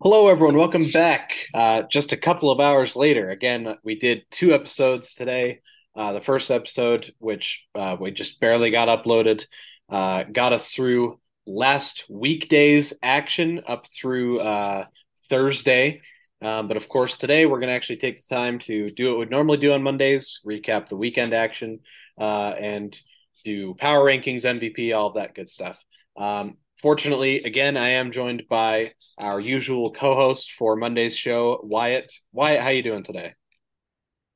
Hello, everyone. Welcome back. Uh, just a couple of hours later. Again, we did two episodes today. Uh, the first episode, which uh, we just barely got uploaded, uh, got us through last weekday's action up through uh, Thursday. Um, but of course, today we're going to actually take the time to do what we normally do on Mondays recap the weekend action uh, and do power rankings, MVP, all that good stuff. Um, fortunately, again, I am joined by our usual co-host for Monday's show, Wyatt. Wyatt, how are you doing today?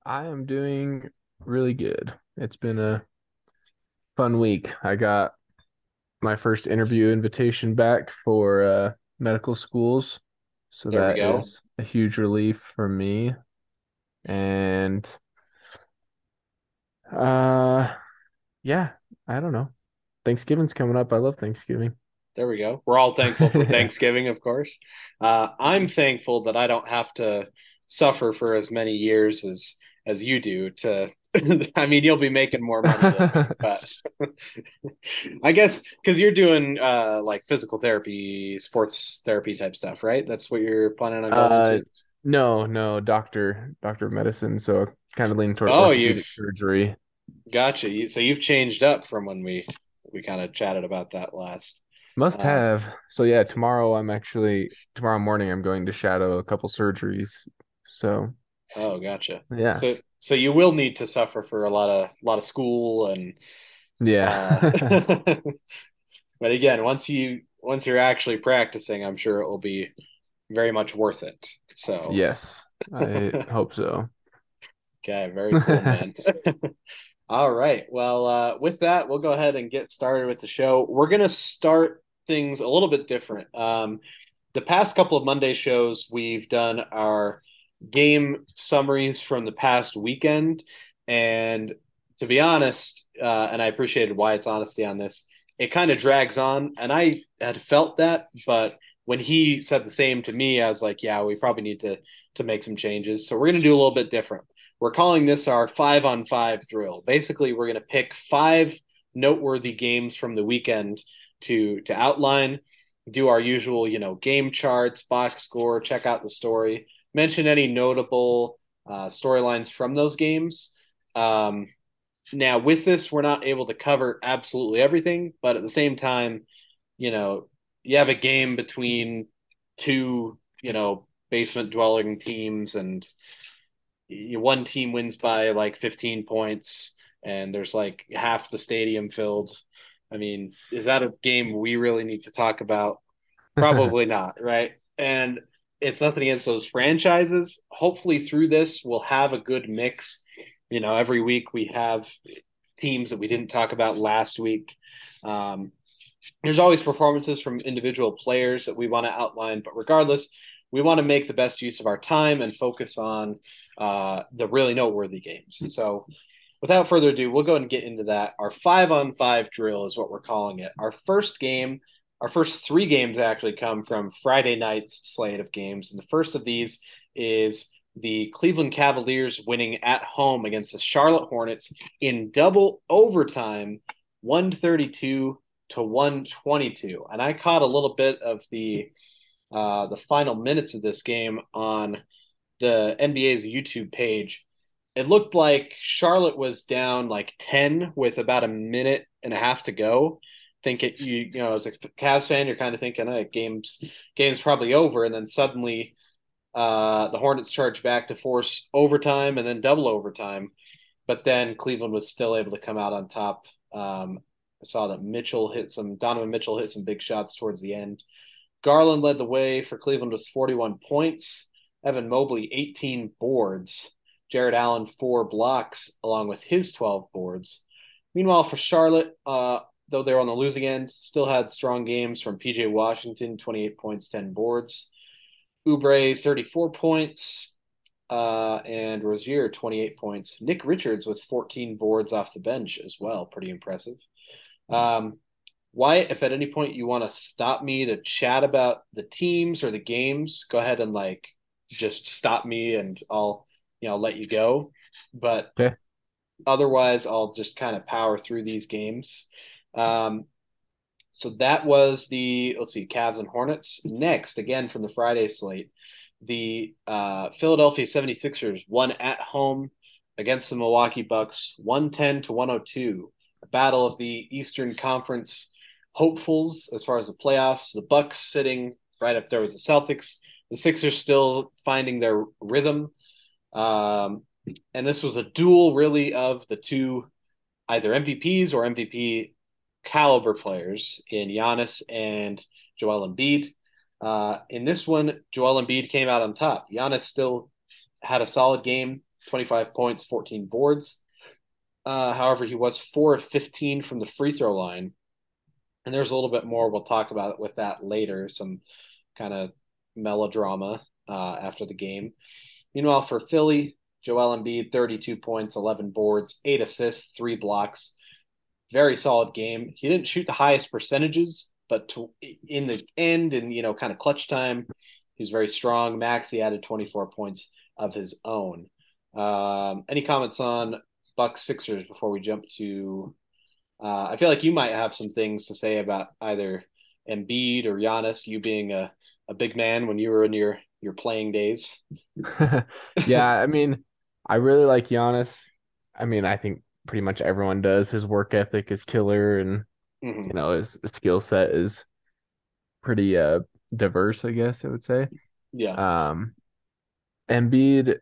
I am doing really good. It's been a fun week. I got my first interview invitation back for uh, medical schools, so There that is a huge relief for me. And uh, yeah, I don't know. Thanksgiving's coming up. I love Thanksgiving. There we go. We're all thankful for Thanksgiving, of course. Uh, I'm thankful that I don't have to suffer for as many years as as you do. To, I mean, you'll be making more money me, but I guess because you're doing uh, like physical therapy, sports therapy type stuff, right? That's what you're planning on going Uh, into. no, no, doctor, doctor of medicine, so kind of leaning toward Oh, you've surgery. gotcha. You, so you've changed up from when we we kind of chatted about that last. Must Um, have. So yeah, tomorrow I'm actually tomorrow morning I'm going to shadow a couple surgeries. So oh, gotcha. yeah. So so you will need to suffer for a lot of a lot of school and uh Yeah. but again, once you once you're actually practicing, I'm sure it will be very much worth it. So, Yes. I hope so. okay, very cool, man. All right. Well, uh, with that, we'll go ahead and get started with the show. We're going to start things a little bit different. Um, the past couple of Monday shows, we've done our game summaries from the past weekend. And to be honest, uh, and I appreciated Wyatt's honesty on this, it kind of drags on. And I had felt that, but when he said the same to me, I was like, yeah, we probably need to to make some changes. So we're going to do a little bit different. We're calling this our five on five drill. Basically, we're going to pick five noteworthy games from the weekend to to outline, do our usual, you know, game charts, box score, check out the story, mention any notable uh, storylines from those games. Um, now, with this, we're not able to cover absolutely everything, but at the same time, you know, you have a game between two, you know, basement dwelling teams and one team wins by like 15 points and there's like half the stadium filled. I mean, is that a game we really need to talk about? Probably not, right? And it's nothing against those franchises. Hopefully, through this, we'll have a good mix. You know, every week we have teams that we didn't talk about last week. Um, there's always performances from individual players that we want to outline, but regardless, we want to make the best use of our time and focus on uh, the really noteworthy games. So, without further ado, we'll go and get into that. Our five on five drill is what we're calling it. Our first game, our first three games actually come from Friday night's slate of games. And the first of these is the Cleveland Cavaliers winning at home against the Charlotte Hornets in double overtime, 132 to 122. And I caught a little bit of the uh, the final minutes of this game on the NBA's YouTube page. It looked like Charlotte was down like 10 with about a minute and a half to go. Think it, you, you know, as a Cavs fan, you're kind of thinking, oh, game's game's probably over, and then suddenly uh, the Hornets charged back to force overtime and then double overtime, but then Cleveland was still able to come out on top. Um, I saw that Mitchell hit some Donovan Mitchell hit some big shots towards the end. Garland led the way for Cleveland with 41 points. Evan Mobley 18 boards. Jarrett Allen four blocks along with his 12 boards. Meanwhile, for Charlotte, uh, though they're on the losing end, still had strong games from PJ Washington, 28 points, 10 boards. Oubre, 34 points, uh, and Rozier, 28 points. Nick Richards with 14 boards off the bench as well. Pretty impressive. Um, Wyatt, if at any point you want to stop me to chat about the teams or the games, go ahead and like just stop me and I'll, you know, let you go. But Okay. otherwise, I'll just kind of power through these games. Um, so that was the let's see, Cavs and Hornets. Next, again from the Friday slate, the uh, Philadelphia 76ers won at home against the Milwaukee Bucks 110 to 102. A battle of the Eastern Conference hopefuls as far as the playoffs. The Bucks sitting right up there with the Celtics. The Sixers still finding their rhythm. Um, and this was a duel really of the two either MVPs or MVP caliber players in Giannis and Joel Embiid. Uh, in this one, Joel Embiid came out on top. Giannis still had a solid game, 25 points, 14 boards. Uh, however, he was 4 of 15 from the free throw line. And there's a little bit more we'll talk about with that later, some kind of melodrama uh, after the game. Meanwhile, for Philly, Joel Embiid, 32 points, 11 boards, eight assists, three blocks. Very solid game. He didn't shoot the highest percentages, but to, in the end, and you know, kind of clutch time, he's very strong. Max, he added 24 points of his own. Um, any comments on Bucks Sixers before we jump to? Uh, I feel like you might have some things to say about either Embiid or Giannis. You being a, a big man when you were in your your playing days. yeah, I mean, I really like Giannis. I mean, I think pretty much everyone does. His work ethic is killer, and mm-hmm. you know his, his skill set is pretty uh diverse. I guess I would say. Yeah. Um, Embiid,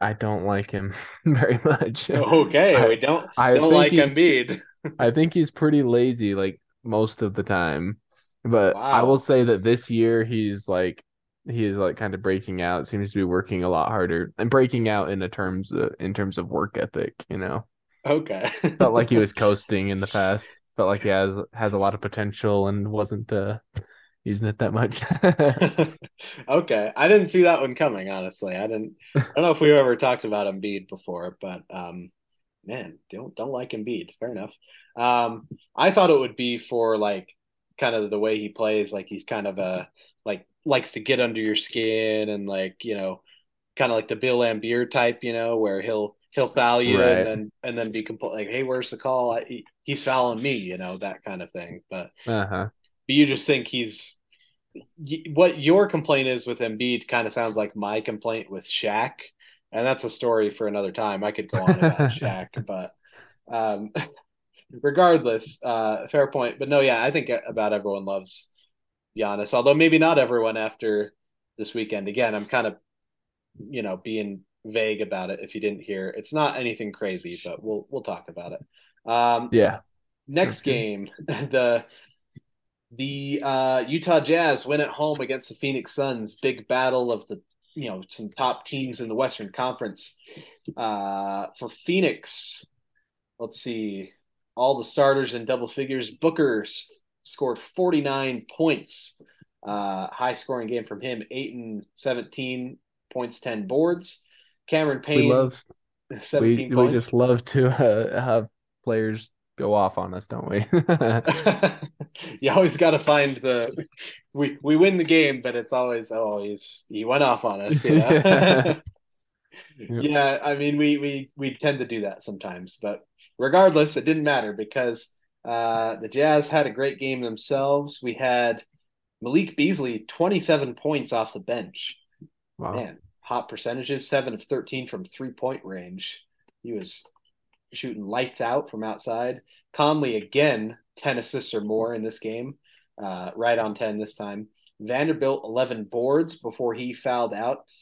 I don't like him very much. Okay, I, we don't I don't like Embiid. I think he's pretty lazy, like most of the time. But wow. I will say that this year he's like he is like kind of breaking out seems to be working a lot harder and breaking out in the terms of, in terms of work ethic you know? Okay. Felt like he was coasting in the past. Felt like he has has a lot of potential and wasn't uh using it that much. Okay. I didn't see that one coming honestly. I didn't i don't know if we've ever talked about Embiid before but um man don't don't like Embiid. Fair enough. Um i thought it would be for like kind of the way he plays like he's kind of a like likes to get under your skin and like you know kind of like the Bill Laimbeer type, you know, where he'll he'll foul you right. and then and then be compl- like, hey, where's the call? I, he, he's fouling me, you know, that kind of thing. But uh-huh. but you just think he's what your complaint is with Embiid kind of sounds like my complaint with Shaq, and that's a story for another time. I could go on about Shaq, but um, regardless, uh, fair point. But no, yeah, I think about everyone loves Giannis, although maybe not everyone after this weekend. Again, I'm kind of, you know, being vague about it. If you didn't hear, it's not anything crazy, but we'll we'll talk about it. Um, yeah. Next game, the the uh, Utah Jazz win at home against the Phoenix Suns. Big battle of the you know some top teams in the Western Conference. Uh, for Phoenix, let's see, all the starters in double figures. Booker's scored 49 points. Uh, high scoring game from him, Ayton 17 points, 10 boards. Cameron Payne, we love, 17 we, we just love to uh, have players go off on us, don't we? you always got to find the we we win the game, but it's always oh he's he went off on us. You know? yeah. yeah, I mean we we we tend to do that sometimes, but regardless, it didn't matter because uh, the Jazz had a great game themselves. We had Malik Beasley, 27 points off the bench. Wow. Man, hot percentages, 7 of 13 from three point range. He was shooting lights out from outside. Conley, again, 10 assists or more in this game, uh, right on 10 this time. Vanderbilt, 11 boards before he fouled out.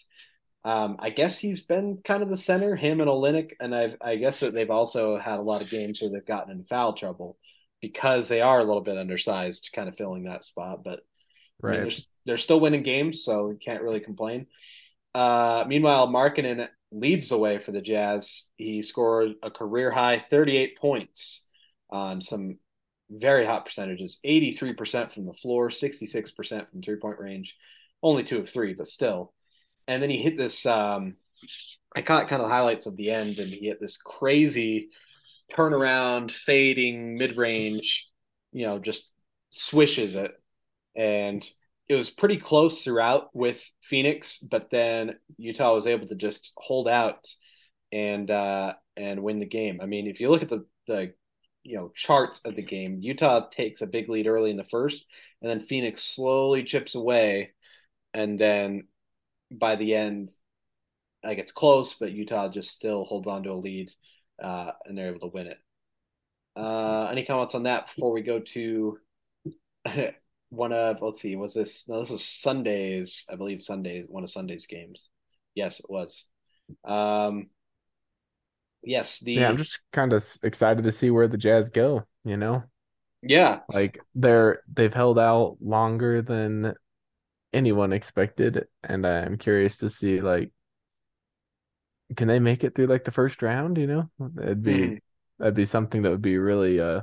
Um, I guess he's been kind of the center, him and Olynyk, and I've, I guess that they've also had a lot of games where they've gotten in foul trouble because they are a little bit undersized, kind of filling that spot. But right, I mean, they're, they're, still winning games, so we can't really complain. Uh, meanwhile, Markkanen leads the way for the Jazz. He scored a career high 38 points on some very hot percentages 83% from the floor, 66% from three point range, only two of three, but still and then he hit this. Um, I caught kind of highlights of the end, and he hit this crazy turnaround, fading mid range. You know, just swishes it, and it was pretty close throughout with Phoenix, but then Utah was able to just hold out and uh, and win the game. I mean, if you look at the the you know charts of the game. Utah takes a big lead early in the first, and then Phoenix slowly chips away, and then by the end, like it's close, but Utah just still holds on to a lead, uh, and they're able to win it. Uh, any comments on that before we go to one of let's see, was this no, this was Sundays, I believe Sundays, one of Sunday's games. Yes, it was. Um yes, the Yeah, I'm just kind of excited to see where the Jazz go, you know? yeah. Like they're they've held out longer than anyone expected, and I'm curious to see like can they make it through like the first round, you know? It'd be Mhm. that'd be something that would be really uh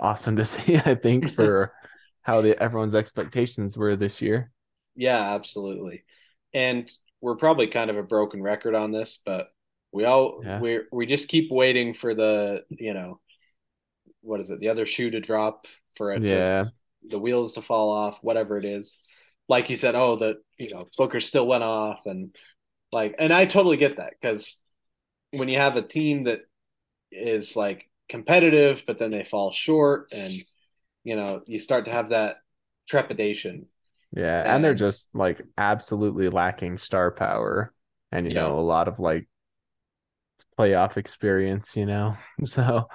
awesome to see, I think, for how the everyone's expectations were this year. Yeah, absolutely. And we're probably kind of a broken record on this, but we all Yeah. we we just keep waiting for the, you know, what is it, the other shoe to drop for it to Yeah. the wheels to fall off, whatever it is. Like you said, oh, the you know, Booker still went off and like and I totally get that because when you have a team that is like competitive, but then they fall short and you know, you start to have that trepidation. Yeah, and they're just like absolutely lacking star power and you yeah, know a lot of like playoff experience, you know. So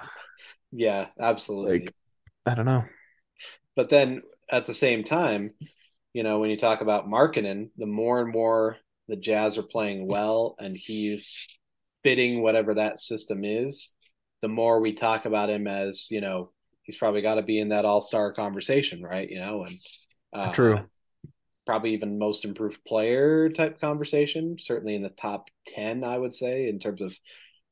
yeah, absolutely. like I don't know. But then at the same time, you know, when you talk about marketing, the more and more the Jazz are playing well and he's fitting whatever that system is, the more we talk about him as, you know, he's probably got to be in that all-star conversation, right? You know, and uh, True. probably even most improved player type conversation, certainly in the top 10, I would say, in terms of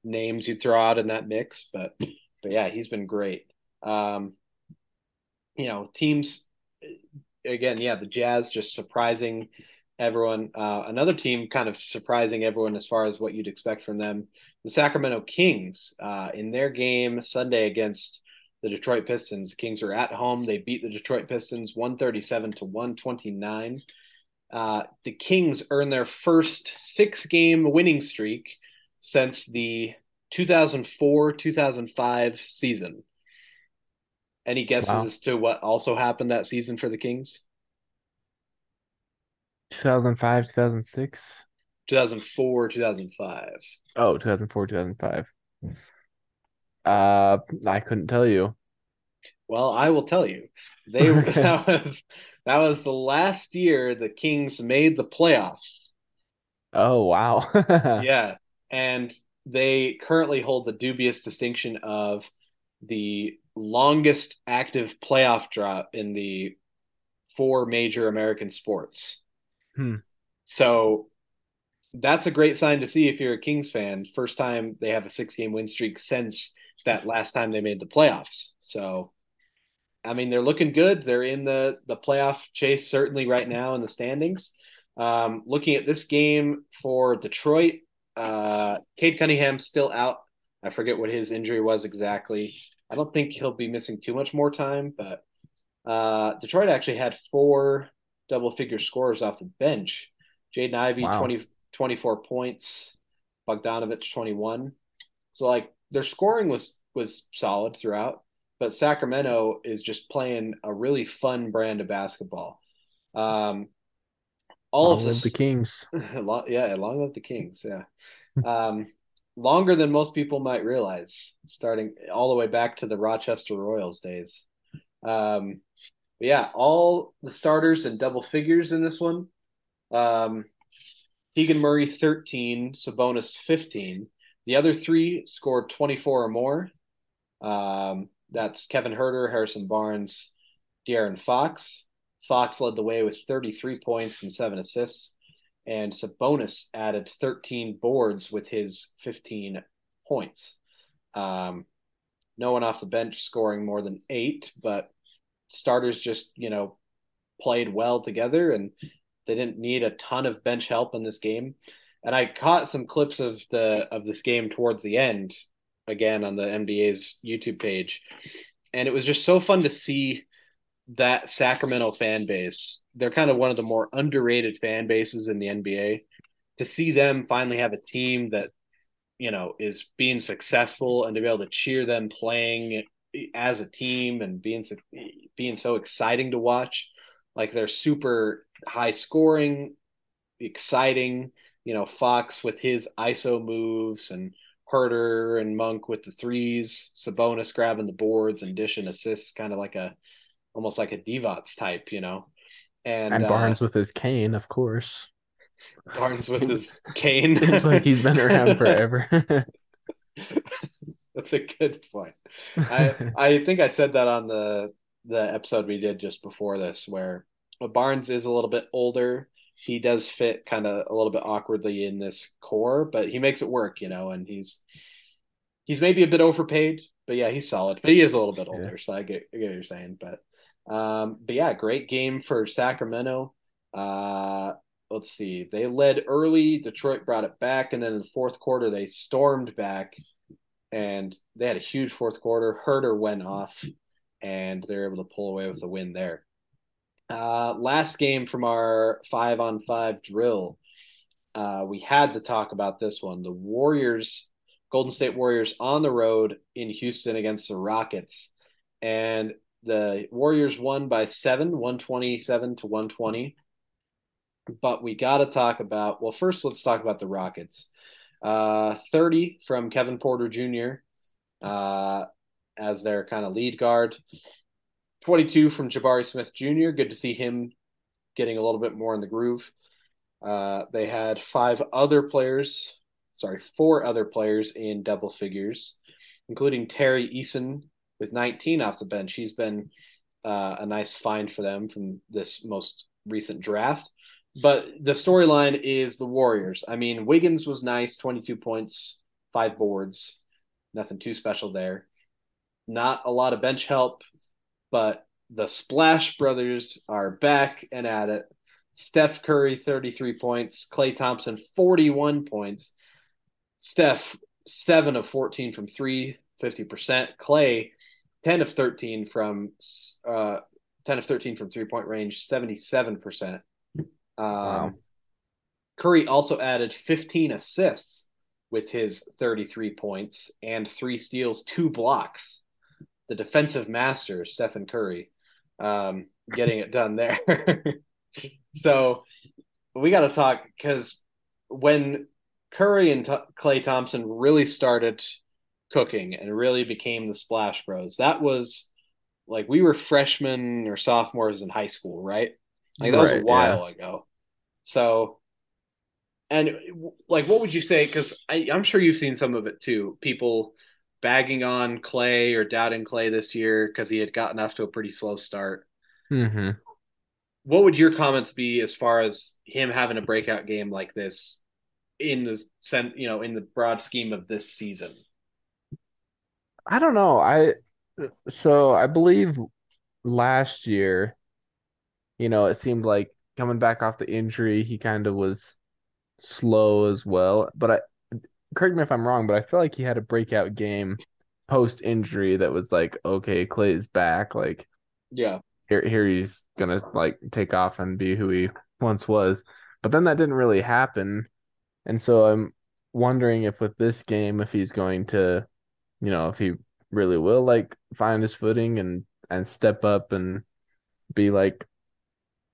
names you throw out in that mix. But but yeah, he's been great. Um, you know, teams again, yeah, the Jazz just surprising everyone. Uh, another team kind of surprising everyone as far as what you'd expect from them. The Sacramento Kings uh, in their game Sunday against the Detroit Pistons. The Kings are at home. They beat the Detroit Pistons 137 to 129. Uh, the Kings earn their first six game winning streak since the 2004 2005 season. Any guesses Wow. as to what also happened that season for the Kings? 2005, 2006. 2004, 2005. Oh, 2004, 2005. Uh, I couldn't tell you. Well, I will tell you. They Okay. that was that was the last year the Kings made the playoffs. Oh, wow. Yeah, and they currently hold the dubious distinction of the longest active playoff drought in the four major American sports. Hmm. So that's a great sign to see if you're a Kings fan. First time they have a six game win streak since that last time they made the playoffs. So I mean they're looking good. They're in the the playoff chase certainly right now in the standings. Um, looking at this game for Detroit, uh, Cade Cunningham's still out. I forget what his injury was exactly. I don't think he'll be missing too much more time, but uh, Detroit actually had four double figure scorers off the bench. Jaden Ivey, Wow. 20, 24 points, Bogdanovich, 21. So, like, their scoring was was solid throughout, but Sacramento is just playing a really fun brand of basketball. Um, all Long of live the this, Kings. yeah, along with the Kings, yeah. Um, longer than most people might realize, starting all the way back to the Rochester Royals days. Um, but yeah, all the starters and double figures in this one. Um, Keegan Murray 13, Sabonis 15. The other three scored 24 or more. Um, that's Kevin Huerter, Harrison Barnes, De'Aaron Fox. Fox led the way with 33 points and seven assists, and Sabonis added 13 boards with his 15 points. Um, no one off the bench scoring more than eight, but starters just you know played well together, and they didn't need a ton of bench help in this game. And I caught some clips of the of this game towards the end, again on the NBA's YouTube page, and it was just so fun to see that Sacramento fan base. They're kind of one of the more underrated fan bases in the NBA. To see them finally have a team that you know is being successful and to be able to cheer them playing as a team and being so, being so exciting to watch. Like they're super high scoring, exciting. You know, Fox with his ISO moves and Huerter and Monk with the threes, Sabonis grabbing the boards and dishing assists, kind of like a almost like a Divac type, you know. And, and Barnes uh, with his cane, of course. Barnes with his cane. Seems like he's been around forever. That's a good point. I I think I said that on the the episode we did just before this, where Barnes is a little bit older. He does fit kind of a little bit awkwardly in this core, but he makes it work, you know. And he's he's maybe a bit overpaid, but yeah, he's solid. But he is a little bit older, yeah. so I get, I get what you're saying. But um, but yeah, great game for Sacramento. Uh, let's see, they led early. Detroit brought it back, and then in the fourth quarter they stormed back and they had a huge fourth quarter. Huerter went off, and they're able to pull away with a win there. Uh, last game from our five on five drill, uh, we had to talk about this one. The Warriors, Golden State Warriors on the road in Houston against the Rockets. And the Warriors won by seven, 127 to 120. But we got to talk about, well, first, let's talk about the Rockets. Uh, 30 from Kevin Porter Jr. Uh, as their kind of lead guard. 22 from Jabari Smith Jr. Good to see him getting a little bit more in the groove. Uh, they had five other players, sorry, four other players in double figures, including Tari Eason with 19 off the bench. He's been uh, a nice find for them from this most recent draft. But the storyline is the Warriors. I mean, Wiggins was nice, 22 points, five boards, nothing too special there. Not a lot of bench help, but the Splash Brothers are back and at it. Steph Curry, 33 points. Klay Thompson, 41 points. Steph, 7 of 14 from 3, 50%. Klay, 10 of 13 from uh, 10 of 13 from three point range, 77%. Um, wow. Curry also added 15 assists with his 33 points and three steals, two blocks. The defensive master, Stephen Curry, um, getting it done there. so we got to talk because when Curry and T- Klay Thompson really started cooking and really became the Splash Bros, that was like we were freshmen or sophomores in high school, right? Like that right, was a while yeah. ago. So, and like, what would you say? Because I'm sure you've seen some of it too. People bagging on Klay or doubting Klay this year because he had gotten off to a pretty slow start. Mm-hmm. What would your comments be as far as him having a breakout game like this in the sense, you know, in the broad scheme of this season? I don't know. I so I believe last year, you know, it seemed like coming back off the injury, he kind of was slow as well. But I correct me if I'm wrong, but I feel like he had a breakout game post injury that was like, okay, Klay's back. Like, yeah, here here he's gonna like take off and be who he once was. But then that didn't really happen, and so I'm wondering if with this game, if he's going to, you know, if he really will like find his footing and and step up and be like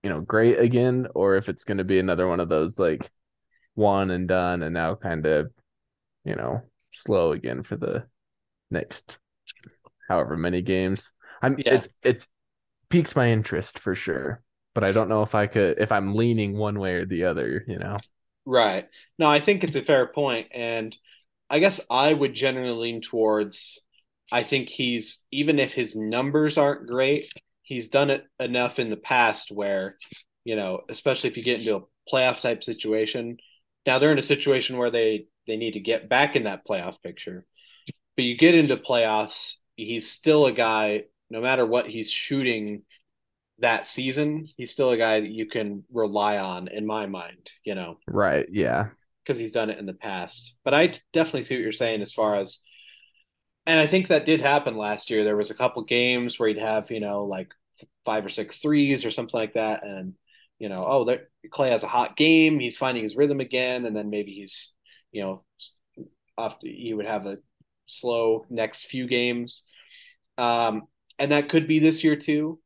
you know, great again, or if it's going to be another one of those like one and done, and now kind of, you know, slow again for the next however many games. I'm yeah. it's it's piques my interest for sure, but I don't know if I could if I'm leaning one way or the other. You know, right? No, I think it's a fair point, and I guess I would generally lean towards. I think he's even if his numbers aren't great, he's done it enough in the past where, you know, especially if you get into a playoff type situation. Now they're in a situation where they they need to get back in that playoff picture. But you get into playoffs, he's still a guy no matter what he's shooting that season, he's still a guy that you can rely on in my mind, you know. Right, yeah. Because he's done it in the past. But I definitely see what you're saying as far as and I think that did happen last year. There was a couple games where he'd have, you know, like five or six threes or something like that, and you know, oh, there, Klay has a hot game. He's finding his rhythm again, and then maybe he's, you know, off. He would have a slow next few games. Um, and that could be this year too.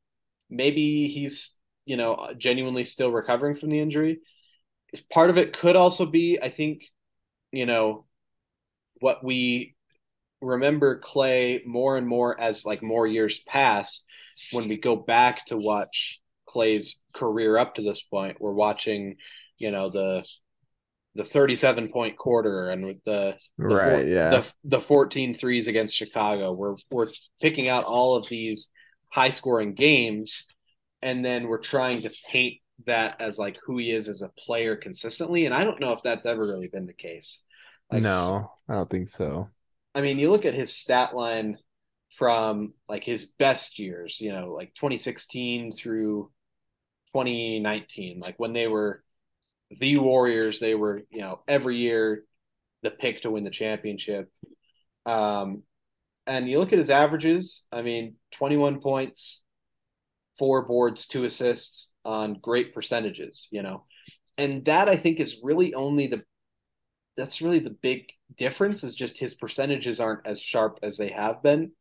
Maybe he's, you know, genuinely still recovering from the injury. Part of it could also be, I think, you know, what we remember Klay more and more as like more years pass when we go back to watch Klay's career up to this point. We're watching, you know, the the 37 point quarter and the, the right, four, yeah. the the 14 threes against Chicago. We're we're picking out all of these high scoring games and then we're trying to paint that as like who he is as a player consistently and I don't know if that's ever really been the case. Like, no, I don't think so. I mean, you look at his stat line from like his best years, you know, like 2016 through 2019, like when they were the Warriors, they were, you know, every year the pick to win the championship. Um, and you look at his averages, I mean, 21 points, four boards, two assists on great percentages, you know. And that I think is really only the that's really the big difference is just his percentages aren't as sharp as they have been.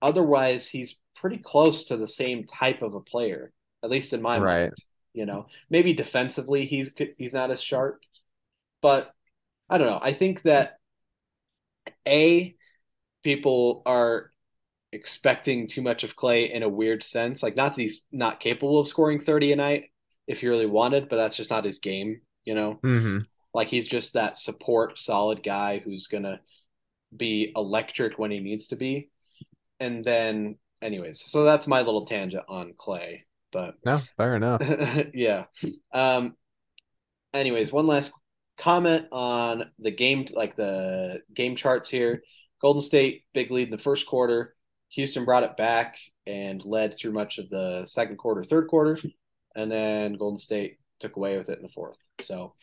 Otherwise, he's pretty close to the same type of a player, at least in my right. mind. You know, maybe defensively he's he's not as sharp, but I don't know. I think that a people are expecting too much of Klay in a weird sense. Like not that he's not capable of scoring 30 a night if he really wanted, but that's just not his game, you know. Mm-hmm. Like he's just that support solid guy who's gonna be electric when he needs to be. And then anyways, so that's my little tangent on Klay. But no, fair enough. yeah. Um anyways, one last comment on the game like the game charts here. Golden State big lead in the first quarter. Houston brought it back and led through much of the second quarter, third quarter, and then Golden State took away with it in the fourth. So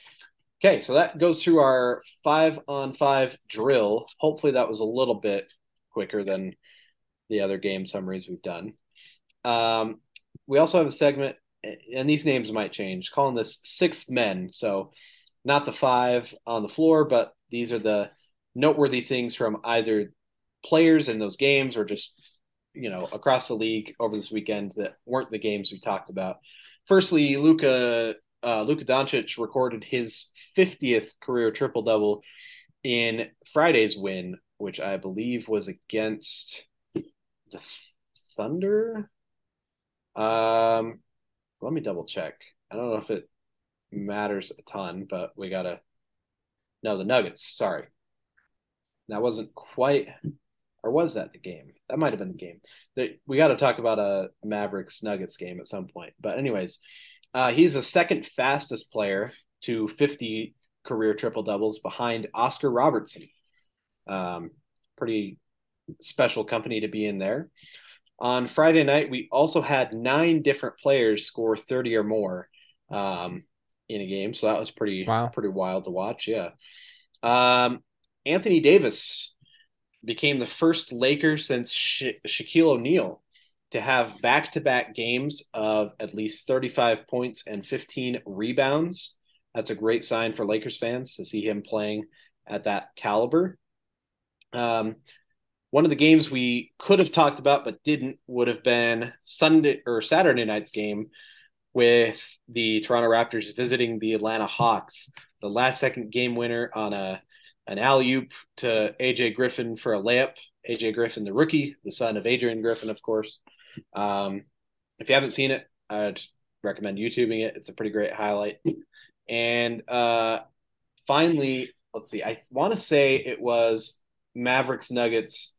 Okay, so that goes through our five on five drill. Hopefully, that was a little bit quicker than the other game summaries we've done. Um, we also have a segment, and these names might change, calling this Sixth Men. So, not the five on the floor, but these are the noteworthy things from either players in those games or just, you know, across the league over this weekend that weren't the games we talked about. Firstly, Luka uh, Luka Doncic recorded his 50th career triple double in Friday's win, which I believe was against the Thunder. Um, let me double check. I don't know if it matters a ton, but we gotta. No, the Nuggets. Sorry, that wasn't quite, or was that the game? That might have been the game. We got to talk about a Mavericks Nuggets game at some point. But anyways, uh, he's the second fastest player to 50 career triple doubles behind Oscar Robertson. Um, pretty special company to be in there. On Friday night, we also had nine different players score 30 or more um, in a game. So that was pretty wow. pretty wild to watch. Yeah. Um, Anthony Davis became the first Laker since Sha- Shaquille O'Neal to have back to back games of at least 35 points and 15 rebounds. That's a great sign for Lakers fans to see him playing at that caliber. Um, one of the games we could have talked about but didn't would have been Sunday or Saturday night's game with the Toronto Raptors visiting the Atlanta Hawks. The last second game winner on a an alley oop to AJ Griffin for a layup. AJ Griffin, the rookie, the son of Adrian Griffin, of course. Um, if you haven't seen it, I'd recommend YouTubing it. It's a pretty great highlight. And uh, finally, let's see. I want to say it was Mavericks Nuggets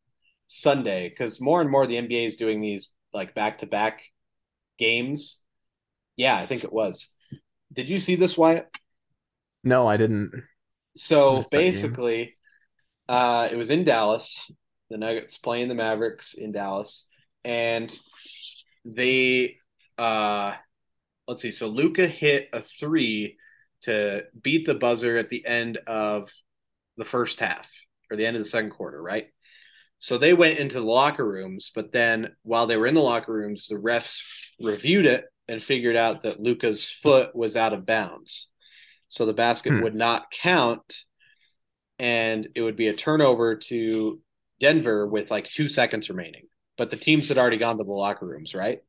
Sunday because more and more the NBA is doing these like back to back games. Yeah, I think it was. Did you see this, Wyatt? No, I didn't. So basically, uh, it was in Dallas. The Nuggets playing the Mavericks in Dallas, and they uh let's see so Luka hit a three to beat the buzzer at the end of the first half or the end of the second quarter right? So they went into the locker rooms but then while they were in the locker rooms the refs reviewed it and figured out that Luka's foot was out of bounds. So the basket hmm. would not count and it would be a turnover to denver with like two seconds remaining but the teams had already gone to the locker rooms, right?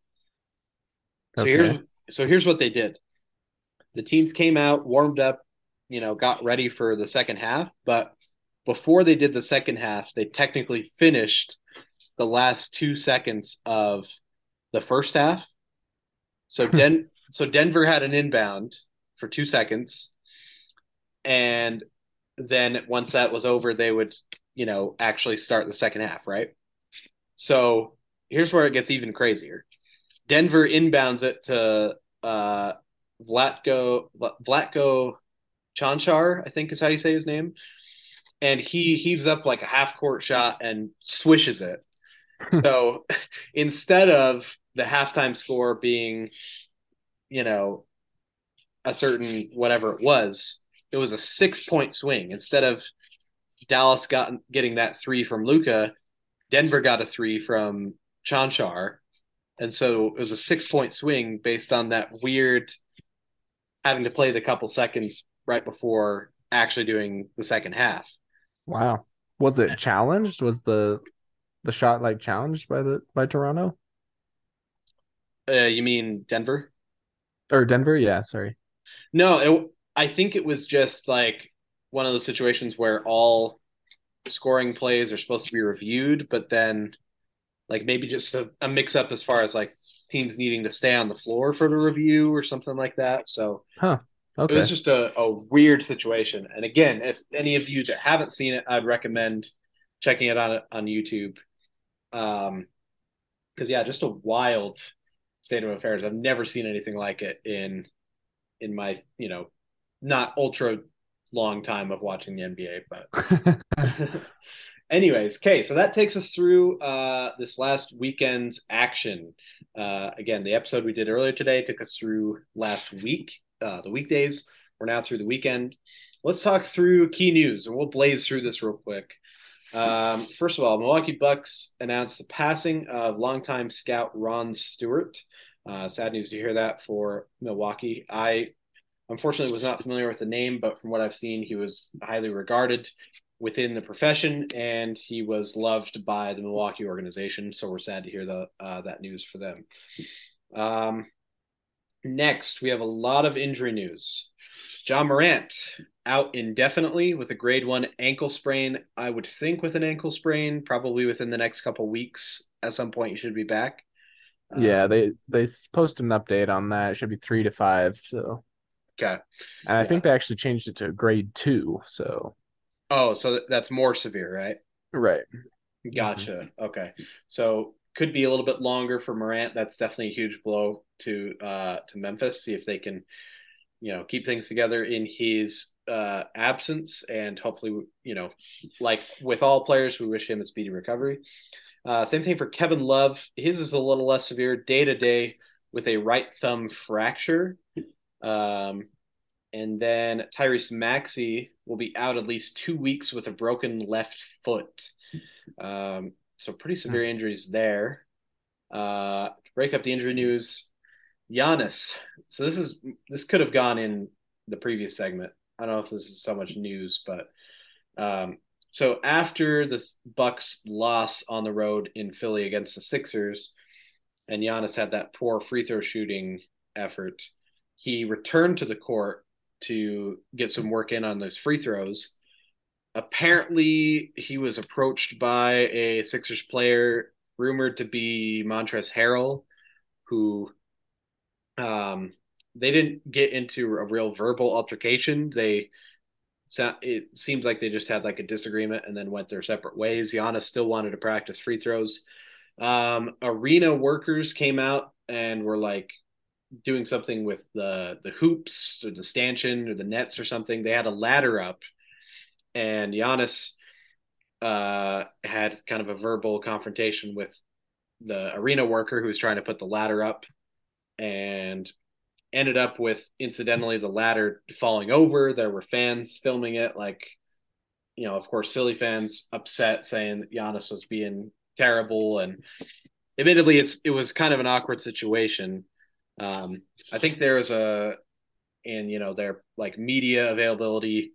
So Okay. here's so here's what they did. The teams came out, warmed up, you know, got ready for the second half, but before they did the second half, they technically finished the last 2 seconds of the first half. So hmm. Den so Denver had an inbound for 2 seconds and then once that was over, they would, you know, actually start the second half, right? So here's where it gets even crazier. Denver inbounds it to uh, Vlatko Vlatko Čančar, I think is how you say his name, and he heaves up like a half court shot and swishes it. so instead of the halftime score being, you know, a certain whatever it was, it was a six point swing. Instead of Dallas got getting that three from Luka, Denver got a three from Čančar. And so it was a six point swing based on that weird having to play the couple seconds right before actually doing the second half. Wow. Was it challenged? Was the the shot like challenged by the by Toronto Uh, you mean Denver? or Denver? Yeah, sorry. No, it, I think it was just like one of those situations where all scoring plays are supposed to be reviewed, but then like maybe just a, a mix up as far as like teams needing to stay on the floor for the review or something like that. So Huh. it was just a, a weird situation. And again, if any of you that haven't seen it, I'd recommend checking it on on YouTube. Um, because yeah, just a wild state of affairs. I've never seen anything like it in in my you know not ultra long time of watching the NBA, but anyways, okay, so that takes us through uh, this last weekend's action. Uh, again, the episode we did earlier today took us through last week, uh, the weekdays. We're now through the weekend. Let's talk through key news, and we'll blaze through this real quick. Um, first of all, Milwaukee Bucks announced the passing of longtime scout Ron Stewart. Uh, sad news to hear that for Milwaukee. I unfortunately was not familiar with the name, but from what I've seen, he was highly regarded within the profession, and he was loved by the Milwaukee organization. So we're sad to hear the uh, that news for them. Um, next, we have a lot of injury news. Ja Morant out indefinitely with a grade one ankle sprain. I would think with an ankle sprain, probably within the next couple weeks. At some point, you should be back. Yeah, Um, they they posted an update on that. It should be three to five. So, okay. and I Yeah. think they actually changed it to grade two. So, Oh, so that's more severe, right? right. Gotcha. Okay. So could be a little bit longer for Morant. That's definitely a huge blow to uh to Memphis. See if they can, you know, keep things together in his uh absence and hopefully, you know, like with all players, we wish him a speedy recovery. Uh same thing for Kevin Love. His is a little less severe day to day with a right thumb fracture. Um and then Tyrese Maxey will be out at least two weeks with a broken left foot. Um, so pretty severe injuries there. Uh, break up the injury news, Giannis. So this is this could have gone in the previous segment. I don't know if this is so much news, but um, so after the Bucks loss on the road in Philly against the Sixers, and Giannis had that poor free throw shooting effort, he returned to the court to get some work in on those free throws. Apparently, he was approached by a Sixers player rumored to be Montrezl Harrell, who um, they didn't get into a real verbal altercation. They it seems like they just had like a disagreement and then went their separate ways. Giannis still wanted to practice free throws. Um, arena workers came out and were like doing something with the the hoops or the stanchion or the nets or something. They had a ladder up, and Giannis uh, had kind of a verbal confrontation with the arena worker who was trying to put the ladder up, and ended up with incidentally the ladder falling over. There were fans filming it, like you know, of course, Philly fans upset saying Giannis was being terrible, and admittedly, it's it was kind of an awkward situation. Um, I think there was a, and you know, their like media availability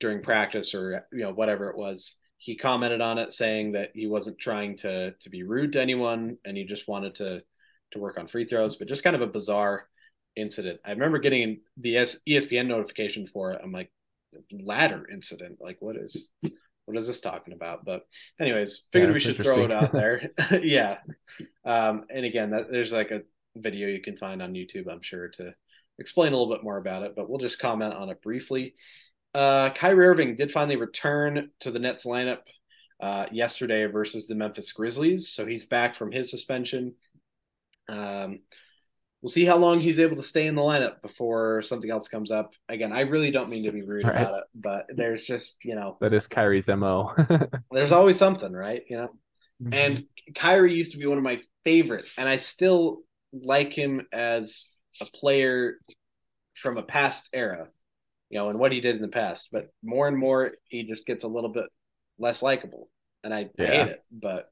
during practice or you know whatever it was. he commented on it saying that he wasn't trying to to be rude to anyone and he just wanted to to work on free throws, but just kind of a bizarre incident. I remember getting the ESPN notification for it. I'm like, ladder incident. Like, what is what is this talking about? But anyways, figured yeah, we should throw it out there. yeah. Um, and again, that, there's like a video you can find on YouTube, I'm sure, to explain a little bit more about it. But we'll just comment on it briefly. Uh, Kyrie Irving did finally return to the Nets lineup uh, yesterday versus the Memphis Grizzlies, so he's back from his suspension. Um, we'll see how long he's able to stay in the lineup before something else comes up. Again, I really don't mean to be rude right. about it, but there's just you know that is Kyrie's mo. there's always something, right? You know, mm-hmm. and Kyrie used to be one of my favorites, and I still like him as a player from a past era, you know, and what he did in the past. But more and more, he just gets a little bit less likable, and I, yeah. I hate it. But,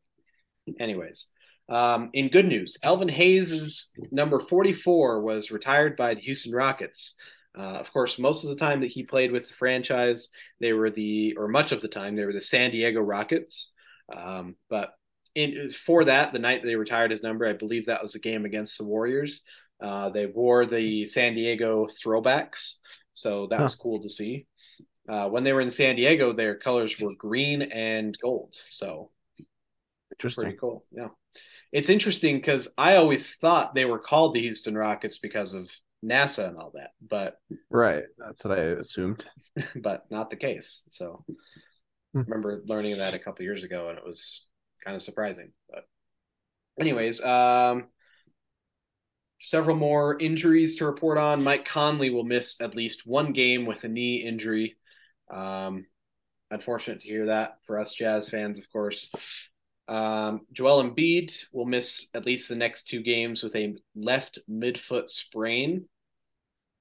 anyways, um, in good news, Elvin Hayes' number 44 was retired by the Houston Rockets. Uh, of course, most of the time that he played with the franchise, they were the, or much of the time, they were the San Diego Rockets. Um, but in, for that, the night that they retired his number, I believe that was a game against the Warriors. Uh, they wore the San Diego throwbacks, so that huh. was cool to see. Uh, when they were in San Diego, their colors were green and gold. So interesting, pretty cool. Yeah, it's interesting because I always thought they were called the Houston Rockets because of NASA and all that, but right, that's what I assumed, but not the case. So hmm. remember learning that a couple years ago, and it was kind of surprising. But anyways, um, several more injuries to report on. Mike Conley will miss at least one game with a knee injury. Um, unfortunate to hear that for us Jazz fans, of course. Um, Joel Embiid will miss at least the next two games with a left midfoot sprain.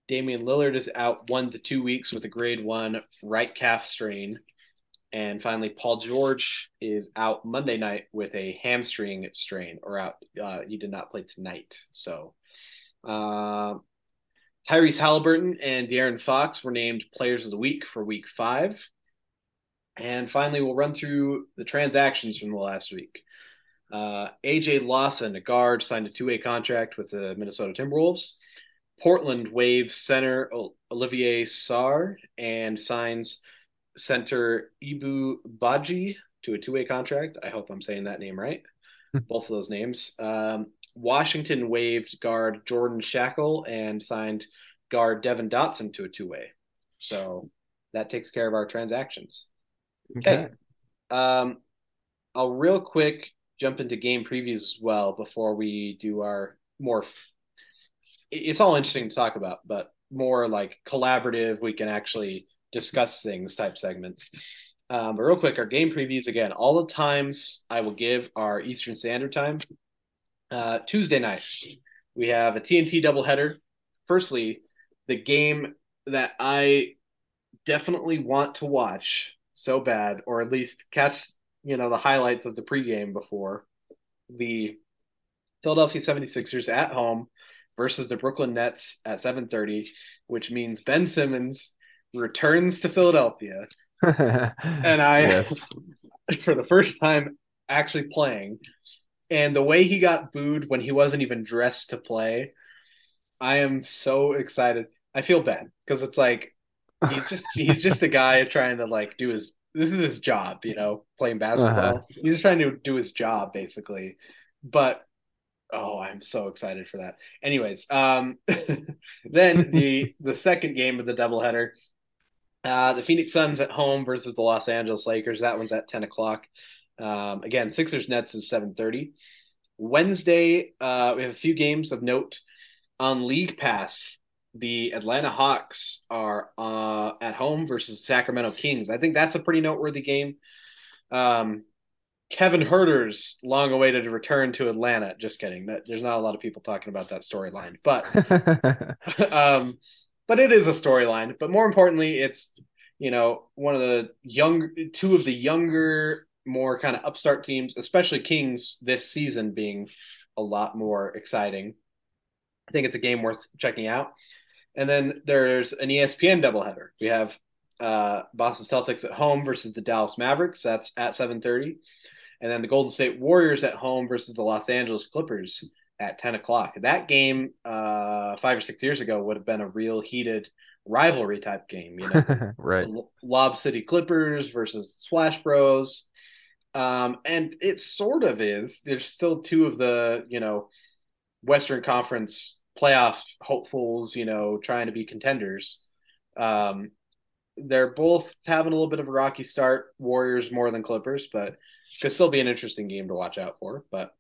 Damian Lillard is out one to two weeks with a grade one right calf strain. And finally, Paul George is out Monday night with a hamstring strain, or out. Uh, he did not play tonight. So, uh, Tyrese Halliburton and De'Aaron Fox were named Players of the Week for Week Five. And finally, we'll run through the transactions from the last week. Uh, AJ Lawson, a guard, signed a two-way contract with the Minnesota Timberwolves. Portland waives center Olivier Sarr and signs center Ibou Badji to a two-way contract. I hope I'm saying that name right. Hmm. Both of those names. Um, Washington waived guard Jordan Schakel and signed guard Devon Dotson to a two-way. So that takes care of our transactions. Okay. okay. Um, I'll real quick jump into game previews as well before we do our more. It's all interesting to talk about, but more like collaborative. We can actually discuss things type segments. Um, but real quick, our game previews again. All the times I will give are Eastern Standard Time. Uh, Tuesday night, we have a TNT doubleheader. Firstly, the game that I definitely want to watch so bad, or at least catch, you know, the highlights of the pregame before the Philadelphia 76ers at home versus the Brooklyn Nets at 7:30, which means Ben Simmons returns to Philadelphia. and I, yes. for the first time, actually playing. And the way he got booed when he wasn't even dressed to play, I am so excited. I feel bad because it's like he's just he's just a guy trying to like do his this is his job, you know, playing basketball. Uh-huh. He's trying to do his job basically. But oh, I'm so excited for that. Anyways, um then the the second game of the doubleheader uh, the Phoenix Suns at home versus the Los Angeles Lakers. That one's at 10 o'clock. Um, again, Sixers Nets is 7:30. Wednesday, uh, we have a few games of note on League Pass. The Atlanta Hawks are uh, at home versus Sacramento Kings. I think that's a pretty noteworthy game. Um, Kevin Huerter's long-awaited return to Atlanta. Just kidding. There's not a lot of people talking about that storyline, but um, but it is a storyline. But more importantly, it's you know one of the young, two of the younger, more kind of upstart teams, especially Kings this season being a lot more exciting. I think it's a game worth checking out. And then there's an ESPN doubleheader. We have uh, Boston Celtics at home versus the Dallas Mavericks. That's at seven thirty, and then the Golden State Warriors at home versus the Los Angeles Clippers at ten o'clock. That game uh, five or six years ago would have been a real heated rivalry type game. You know, right? Lob City Clippers versus Splash Bros. Um, and it sort of is. There's still two of the you know Western Conference playoff hopefuls, you know, trying to be contenders. Um, they're both having a little bit of a rocky start. Warriors more than Clippers, but could still be an interesting game to watch out for. But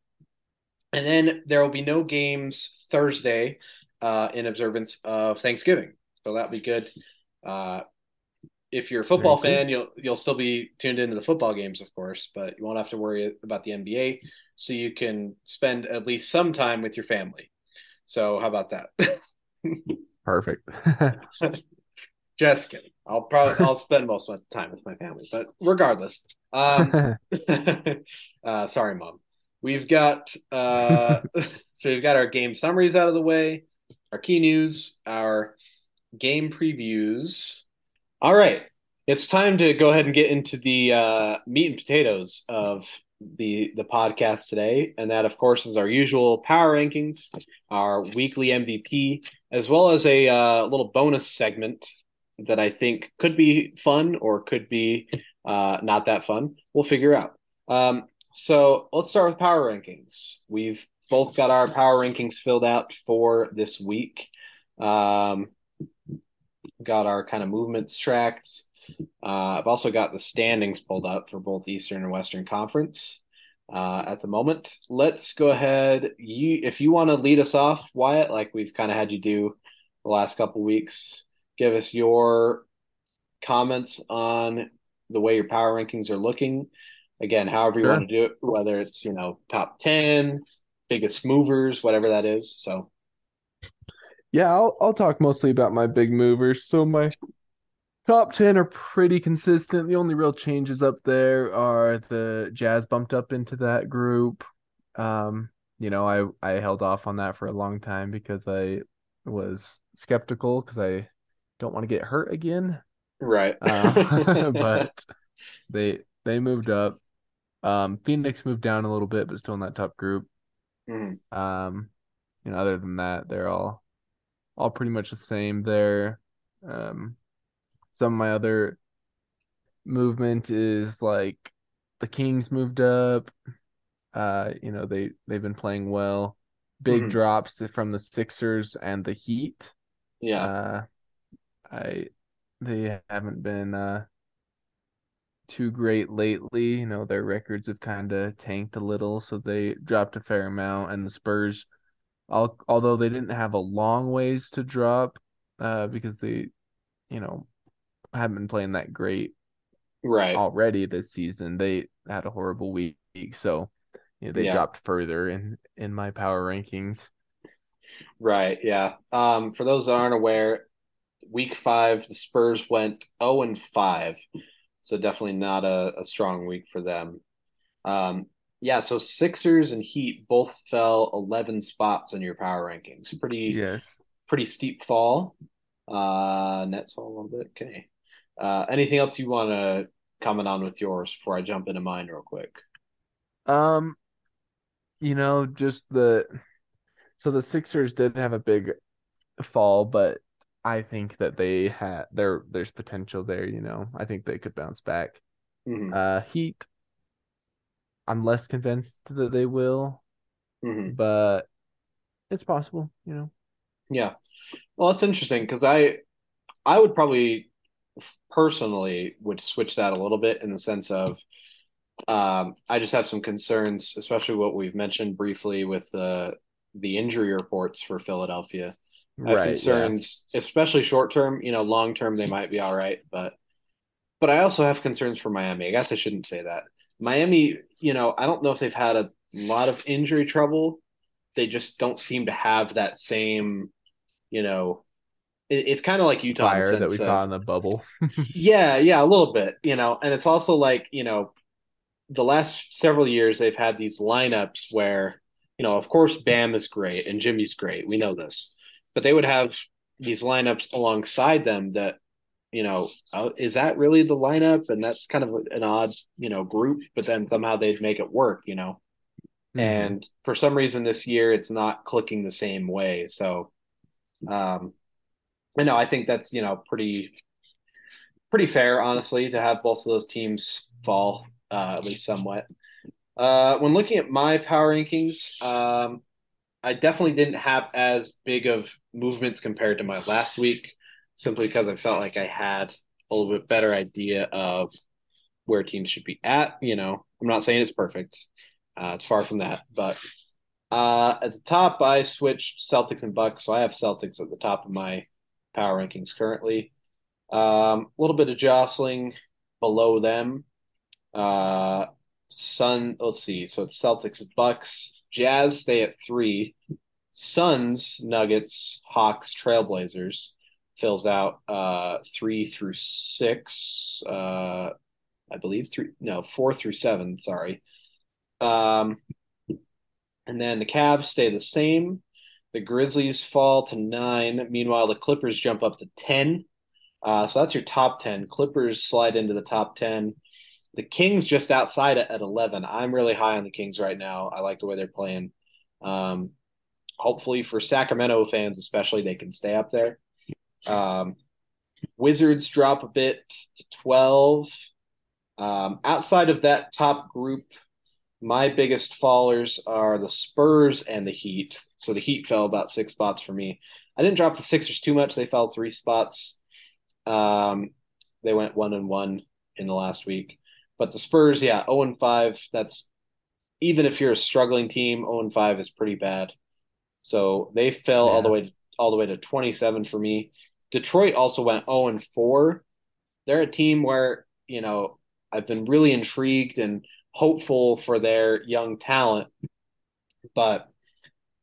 and then there will be no games Thursday uh, in observance of Thanksgiving, so that'll be good. Uh, if you're a football fan, you'll you'll still be tuned into the football games, of course, but you won't have to worry about the NBA. So you can spend at least some time with your family. So how about that? Perfect. Just kidding. I'll probably I'll spend most of my time with my family, but regardless. Um, uh, sorry, mom. We've got uh, so we've got our game summaries out of the way, our key news, our game previews. All right, it's time to go ahead and get into the uh, meat and potatoes of the the podcast today, and that of course is our usual power rankings, our weekly MVP, as well as a uh, little bonus segment that I think could be fun or could be uh, not that fun. We'll figure out. Um, so let's start with power rankings. We've both got our power rankings filled out for this week. Um, got our kind of movements tracked. Uh, I've also got the standings pulled up for both Eastern and Western Conference uh, at the moment. Let's go ahead. You, if you want to lead us off, Wyatt, like we've kind of had you do the last couple weeks, give us your comments on the way your power rankings are looking. Again, however you sure. want to do it, whether it's you know top ten, biggest movers, whatever that is. So yeah, I'll I'll talk mostly about my big movers. So my top 10 are pretty consistent. The only real changes up there are the Jazz bumped up into that group. Um, you know, I I held off on that for a long time because I was skeptical because I don't want to get hurt again. Right. uh, but they they moved up. Um, Phoenix moved down a little bit, but still in that top group. Mm-hmm. Um, you know, other than that, they're all all pretty much the same there. Um, some of my other movement is like the Kings moved up. Uh, you know, they they've been playing well. Big mm-hmm. drops from the Sixers and the Heat. Yeah. Uh, I they haven't been uh too great lately. You know, their records have kind of tanked a little, so they dropped a fair amount. And the Spurs although they didn't have a long ways to drop uh, because they, you know, haven't been playing that great right already this season. They had a horrible week, so you know, they yeah. dropped further in in my power rankings. Right. Yeah. Um, for those that aren't aware, week five the Spurs went zero oh and five, so definitely not a, a strong week for them. Um, yeah, so Sixers and Heat both fell 11 spots in your power rankings. Pretty yes, pretty steep fall. Uh Nets fall a little bit. Okay. Uh anything else you want to comment on with yours before I jump into mine real quick? Um you know, just the so the Sixers did have a big fall, but I think that they had there there's potential there, you know. I think they could bounce back. Mm-hmm. Uh Heat I'm less convinced that they will, mm-hmm. but it's possible, you know. Yeah, well, it's interesting because I, I would probably personally would switch that a little bit in the sense of, um, I just have some concerns, especially what we've mentioned briefly with the the injury reports for Philadelphia. I right, concerns, yeah. especially short term. You know, long term they might be all right, but but I also have concerns for Miami. I guess I shouldn't say that. Miami, you know, I don't know if they've had a lot of injury trouble. They just don't seem to have that same, you know, it, it's kind of like Utah fire that we of, saw in the bubble. yeah, yeah, a little bit, you know, and it's also like, you know, the last several years they've had these lineups where, you know, of course Bam is great and Jimmy's great. We know this. But they would have these lineups alongside them that you know, uh, is that really the lineup? And that's kind of an odd, you know, group, but then somehow they'd make it work, you know. Mm-hmm. And for some reason this year it's not clicking the same way. So um I know I think that's, you know, pretty pretty fair, honestly, to have both of those teams fall, uh, at least somewhat. Uh, when looking at my power rankings, um, I definitely didn't have as big of movements compared to my last week, simply because I felt like I had a little bit better idea of where teams should be at. You know, I'm not saying it's perfect; uh, it's far from that. But uh, at the top, I switched Celtics and Bucks, so I have Celtics at the top of my power rankings currently. Um, a little bit of jostling below them. Uh, Sun, let's see. So it's Celtics, Bucks, Jazz stay at three. Suns, Nuggets, Hawks, Trailblazers fills out uh, three through six. Uh, I believe three, no, four through seven. Sorry. Um, and then the Cavs stay the same. The Grizzlies fall to nine. Meanwhile, the Clippers jump up to 10. Uh, so that's your top 10. Clippers slide into the top 10. The Kings just outside at 11. I'm really high on the Kings right now. I like the way they're playing. Um, hopefully for Sacramento fans, especially, they can stay up there. Um, Wizards drop a bit to 12. Um, outside of that top group, my biggest fallers are the Spurs and the Heat. So the Heat fell about six spots for me. I didn't drop the Sixers too much. They fell three spots. Um, they went one and one in the last week. But the Spurs, yeah, 0 and 5, that's even if you're a struggling team, 0 and 5 is pretty bad. So they fell yeah. all the way to, all the way to 27 for me. Detroit also went 0 and 4. They're a team where, you know, I've been really intrigued and hopeful for their young talent, but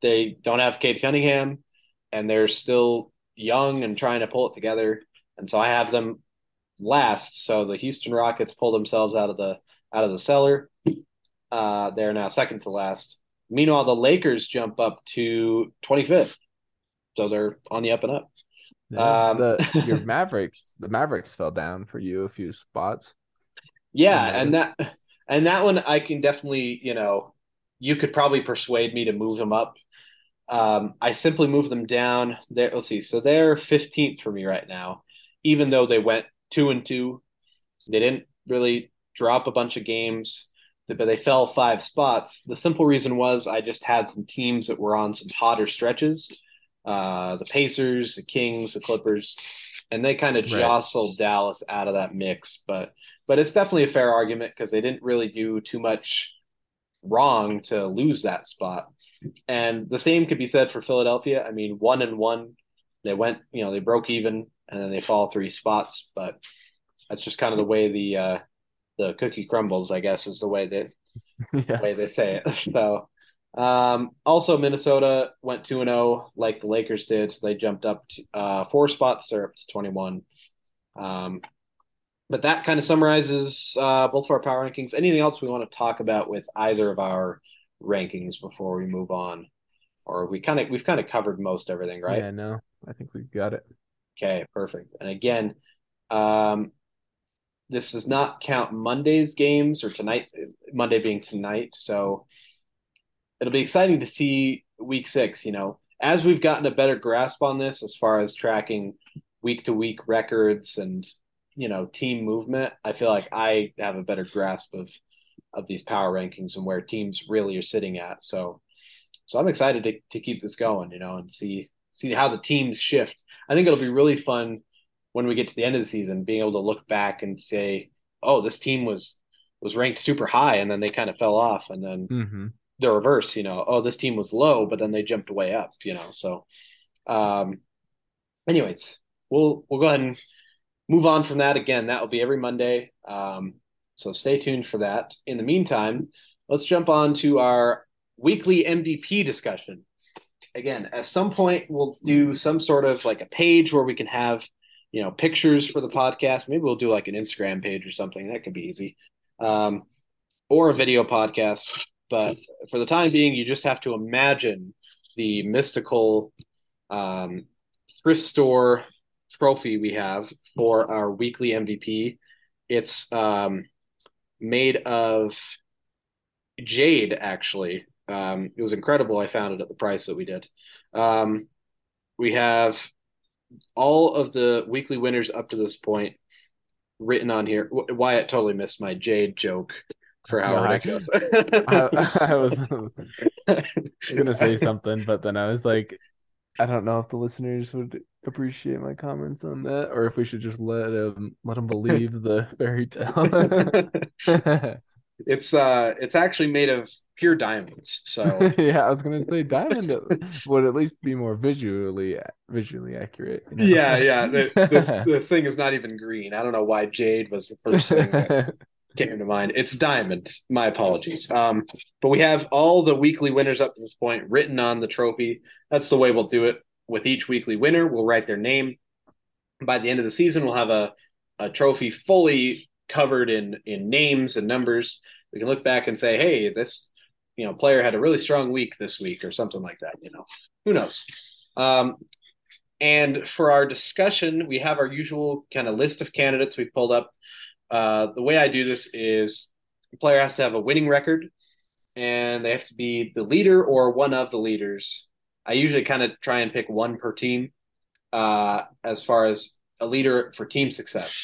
they don't have Cade Cunningham and they're still young and trying to pull it together. And so I have them last. So the Houston Rockets pull themselves out of the out of the cellar. Uh, they're now second to last. Meanwhile, the Lakers jump up to 25th, so they're on the up and up. Yeah, um, the, your Mavericks, the Mavericks fell down for you a few spots. Yeah, and that and that one I can definitely, you know, you could probably persuade me to move them up. Um, I simply move them down. There, let's see. So they're 15th for me right now, even though they went two and two. They didn't really drop a bunch of games, but they fell five spots. The simple reason was I just had some teams that were on some hotter stretches. Uh, the Pacers, the Kings, the Clippers, and they kind of right. jostled Dallas out of that mix. But but it's definitely a fair argument because they didn't really do too much wrong to lose that spot. And the same could be said for Philadelphia. I mean, one and one, they went, you know, they broke even and then they fall three spots. But that's just kind of the way the uh, the cookie crumbles. I guess is the way that yeah. the way they say it. So um, also Minnesota went two and zero oh, like the Lakers did, so they jumped up to, uh, four spots. They're up to twenty one. Um, but that kind of summarizes uh, both of our power rankings. Anything else we want to talk about with either of our rankings before we move on? Or we kind of we've kind of covered most everything, right? Yeah, no, I think we've got it. Okay, perfect. And again, um, this does not count Monday's games or tonight, Monday being tonight. So it'll be exciting to see week six. You know, as we've gotten a better grasp on this, as far as tracking week to week records and you know team movement, I feel like I have a better grasp of of these power rankings and where teams really are sitting at. So, so I'm excited to to keep this going. You know, and see see how the teams shift. I think it'll be really fun when we get to the end of the season, being able to look back and say, "Oh, this team was was ranked super high, and then they kind of fell off, and then mm-hmm. the reverse, you know, oh, this team was low, but then they jumped way up, you know." So, um, anyways, we'll we'll go ahead and move on from that. Again, that will be every Monday. Um, so stay tuned for that. In the meantime, let's jump on to our weekly MVP discussion again, at some point we'll do some sort of like a page where we can have, you know, pictures for the podcast. Maybe we'll do like an Instagram page or something. That could be easy. Um, or a video podcast. But for the time being, you just have to imagine the mystical um, thrift store trophy we have for our weekly MVP. It's um, made of jade, actually. Um, it was incredible. I found it at the price that we did. Um, we have all of the weekly winners up to this point written on here. Wyatt totally missed my jade joke for how no, ridiculous. I, I, I was gonna say something, but then I was like, I don't know if the listeners would appreciate my comments on that, or if we should just let them let them believe the fairy tale. it's uh, it's actually made of pure diamonds. So yeah, I was gonna say diamond would at least be more visually visually accurate. You know? Yeah, yeah. this this thing is not even green. I don't know why jade was the first thing that came to mind. It's diamond. My apologies. Um, but we have all the weekly winners up to this point written on the trophy. That's the way we'll do it. With each weekly winner, we'll write their name. By the end of the season, we'll have a, a trophy fully covered in in names and numbers. We can look back and say, hey, this you know player had a really strong week this week or something like that. You know, who knows? Um, and for our discussion, we have our usual kind of list of candidates we pulled up uh, the way I do this is the player has to have a winning record and they have to be the leader or one of the leaders. I usually kind of try and pick one per team uh, as far as a leader for team success.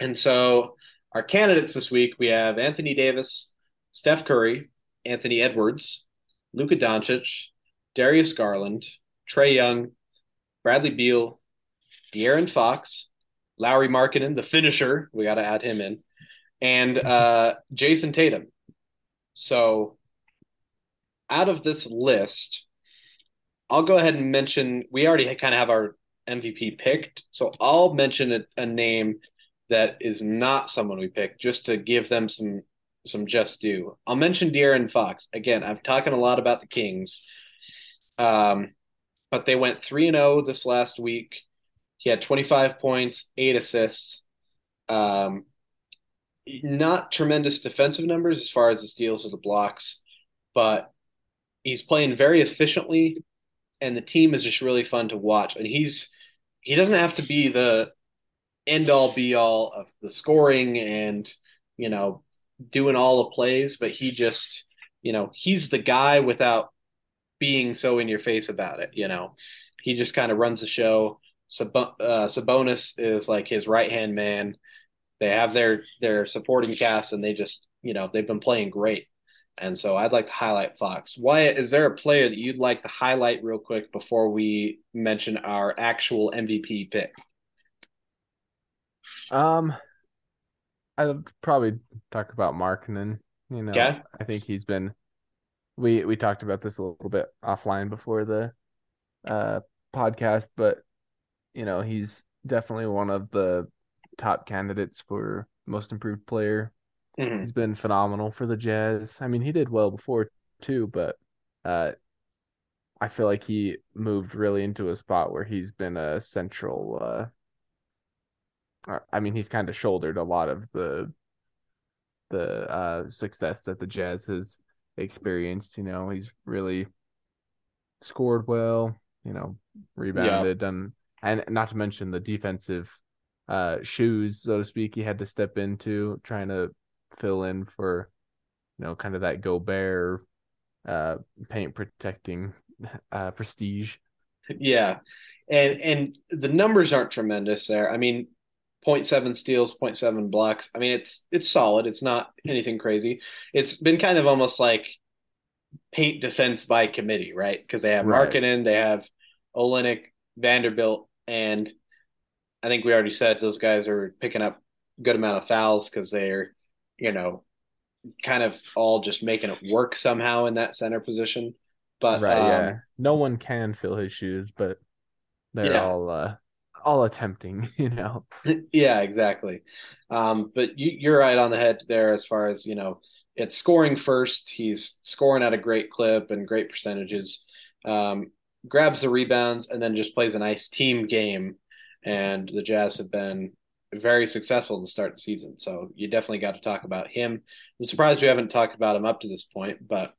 And so our candidates this week we have Anthony Davis, Steph Curry, Anthony Edwards, Luka Doncic, Darius Garland, Trae Young, Bradley Beal, De'Aaron Fox, Lauri Markkanen, the finisher. We got to add him in, and uh, Jayson Tatum. So, out of this list, I'll go ahead and mention. We already kind of have our MVP picked, so I'll mention a, a name that is not someone we pick, just to give them some some just due. I'll mention De'Aaron Fox again. I'm talking a lot about the Kings, um, but they went three and zero oh this last week. He had 25 points, eight assists. Um, not tremendous defensive numbers as far as the steals or the blocks, but he's playing very efficiently, and the team is just really fun to watch. And he's he doesn't have to be the end all be all of the scoring and you know doing all the plays, but he just you know he's the guy without being so in your face about it. You know, he just kind of runs the show. Sab- uh, Sabonis is like his right hand man. They have their their supporting cast, and they just you know they've been playing great. And so I'd like to highlight Fox. Wyatt, is there a player that you'd like to highlight real quick before we mention our actual MVP pick? Um, I'd probably talk about Markkanen. You know, okay. I think he's been. We we talked about this a little bit offline before the uh podcast, but you know, he's definitely one of the top candidates for most improved player. Mm-hmm. He's been phenomenal for the Jazz. I mean, he did well before too, but uh, I feel like he moved really into a spot where he's been a central. Uh, I mean, he's kind of shouldered a lot of the the uh, success that the Jazz has experienced. You know, he's really scored well. You know, rebounded, yeah. done and not to mention the defensive uh, shoes, so to speak, he had to step into trying to fill in for, you know, kind of that Gobert uh, paint protecting uh, prestige. Yeah, and and the numbers aren't tremendous there. I mean, 0.7 steals, 0.7 blocks. I mean, it's it's solid. It's not anything crazy. It's been kind of almost like paint defense by committee, right? Because they have right. Markkanen, they have Olynyk, Vanderbilt, and I think we already said those guys are picking up good amount of fouls because they're, you know, kind of all just making it work somehow in that center position. But right, um, yeah, no one can fill his shoes, but they're yeah. all uh, all attempting, you know. yeah, exactly. Um, but you, you're right on the head there as far as you know. It's scoring first. He's scoring at a great clip and great percentages. Um, grabs the rebounds, and then just plays a nice team game. And the Jazz have been very successful to start the season. So you definitely got to talk about him. I'm surprised we haven't talked about him up to this point, but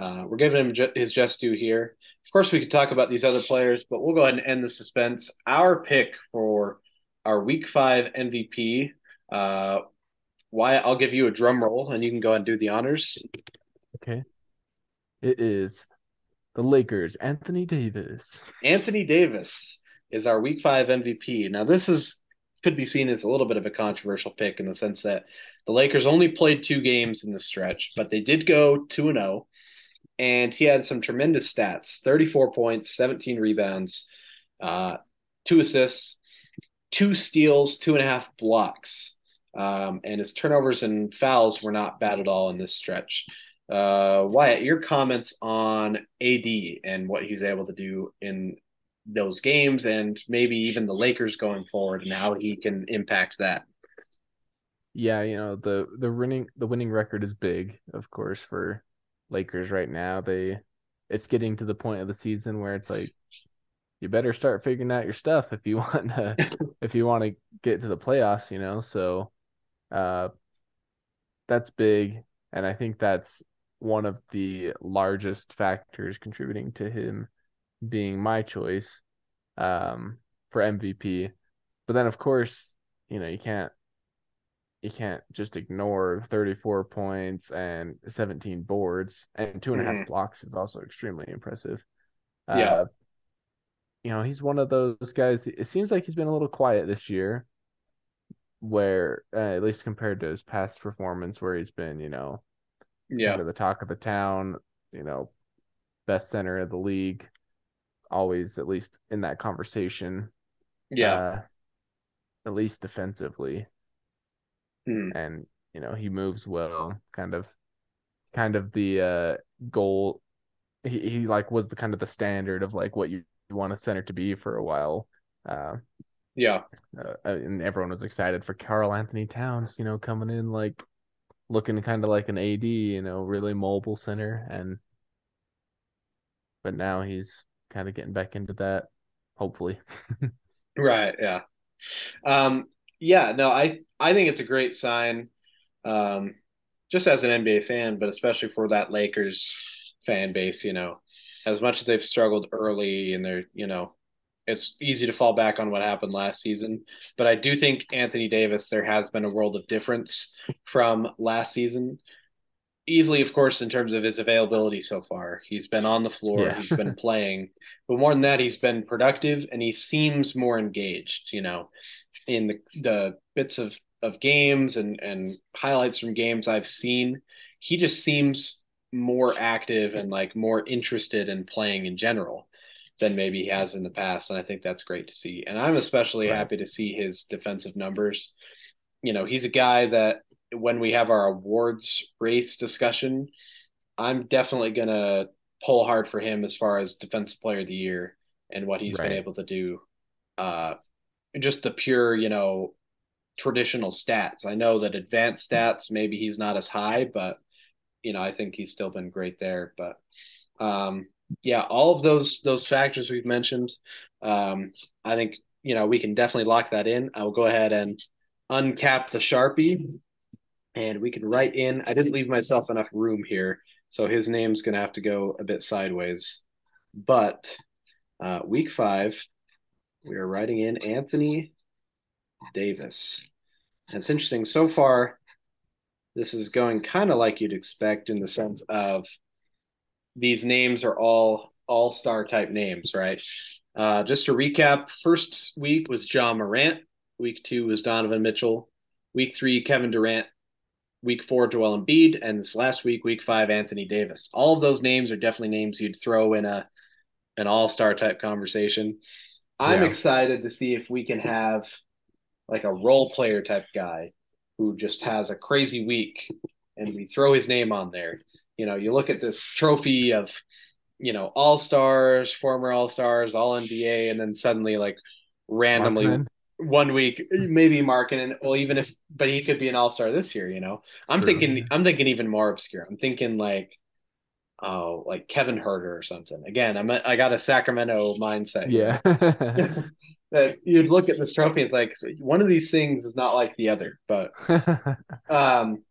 uh, we're giving him his just due here. Of course, we could talk about these other players, but we'll go ahead and end the suspense. Our pick for our Week Five MVP. Uh, why? I'll give you a drum roll, and you can go ahead and do the honors. Okay. It is the Lakers, Anthony Davis. Anthony Davis is our Week Five MVP. Now, this is could be seen as a little bit of a controversial pick in the sense that the Lakers only played two games in the stretch, but they did go two and zero, oh, and he had some tremendous stats: thirty-four points, seventeen rebounds, uh, two assists, two steals, two and a half blocks. Um, and his turnovers and fouls were not bad at all in this stretch. Uh, Wyatt, your comments on AD and what he's able to do in those games, and maybe even the Lakers going forward, and how he can impact that. Yeah, you know the the winning the winning record is big, of course, for Lakers right now. They it's getting to the point of the season where it's like you better start figuring out your stuff if you want to if you want to get to the playoffs, you know. So uh that's big and I think that's one of the largest factors contributing to him being my choice um, for MVP. But then, of course, you know you can't you can't just ignore 34 points and 17 boards and two and a half mm-hmm. blocks is also extremely impressive. Yeah. Uh, you know, he's one of those guys. It seems like he's been a little quiet this year, where uh, at least compared to his past performance, where he's been, you know, yeah, the talk of the town, you know, best center of the league, always at least in that conversation. Yeah. Uh, at least defensively. Hmm. And, you know, he moves well, kind of kind of the uh goal he, he like was the kind of the standard of like what you, you want a center to be for a while. Uh yeah. Uh, and everyone was excited for Karl-Anthony Towns, you know, coming in like looking kind of like an AD, you know, really mobile center. And but now he's kind of getting back into that, hopefully. right. Yeah. Um, yeah. No, I I think it's a great sign, um, just as an NBA fan, but especially for that Lakers fan base. You know, as much as they've struggled early and they're you know it's easy to fall back on what happened last season. But I do think Anthony Davis, there has been a world of difference from last season. Easily, of course, in terms of his availability so far. He's been on the floor, yeah. he's been playing. But more than that, he's been productive and he seems more engaged, you know, in the the bits of, of games and, and highlights from games I've seen. He just seems more active and like more interested in playing in general than maybe he has in the past. And I think that's great to see. And I'm especially right. happy to see his defensive numbers. You know, he's a guy that when we have our awards race discussion, I'm definitely going to pull hard for him as far as defensive player of the year and what he's right. been able to do. Uh, just the pure, you know, traditional stats. I know that advanced stats, maybe he's not as high, but you know, I think he's still been great there. But um, yeah, all of those those factors we've mentioned, um, I think you know we can definitely lock that in. I will go ahead and uncap the sharpie, and we can write in. I didn't leave myself enough room here, so his name's gonna have to go a bit sideways. But uh, week five, we are writing in Anthony Davis. And it's interesting so far. This is going kind of like you'd expect in the sense of these names are all all star type names, right? Uh, just to recap, first week was Ja Morant. Week two was Donovan Mitchell. Week three, Kevin Durant. Week four, Joel Embiid, and this last week, week five, Anthony Davis. All of those names are definitely names you'd throw in a an all star type conversation. I'm yeah. excited to see if we can have like a role player type guy who just has a crazy week and we throw his name on there you know, you look at this trophy of, you know, all stars, former all stars, all NBA, and then suddenly like randomly Markkanen. one week, maybe Markkanen. Well, even if, but he could be an all star this year. You know, I'm True. thinking, I'm thinking even more obscure. I'm thinking like, oh, like Kevin Huerter or something. Again, I'm a, I got a Sacramento mindset. Yeah. that you'd look at this trophy, it's like one of these things is not like the other. But, um,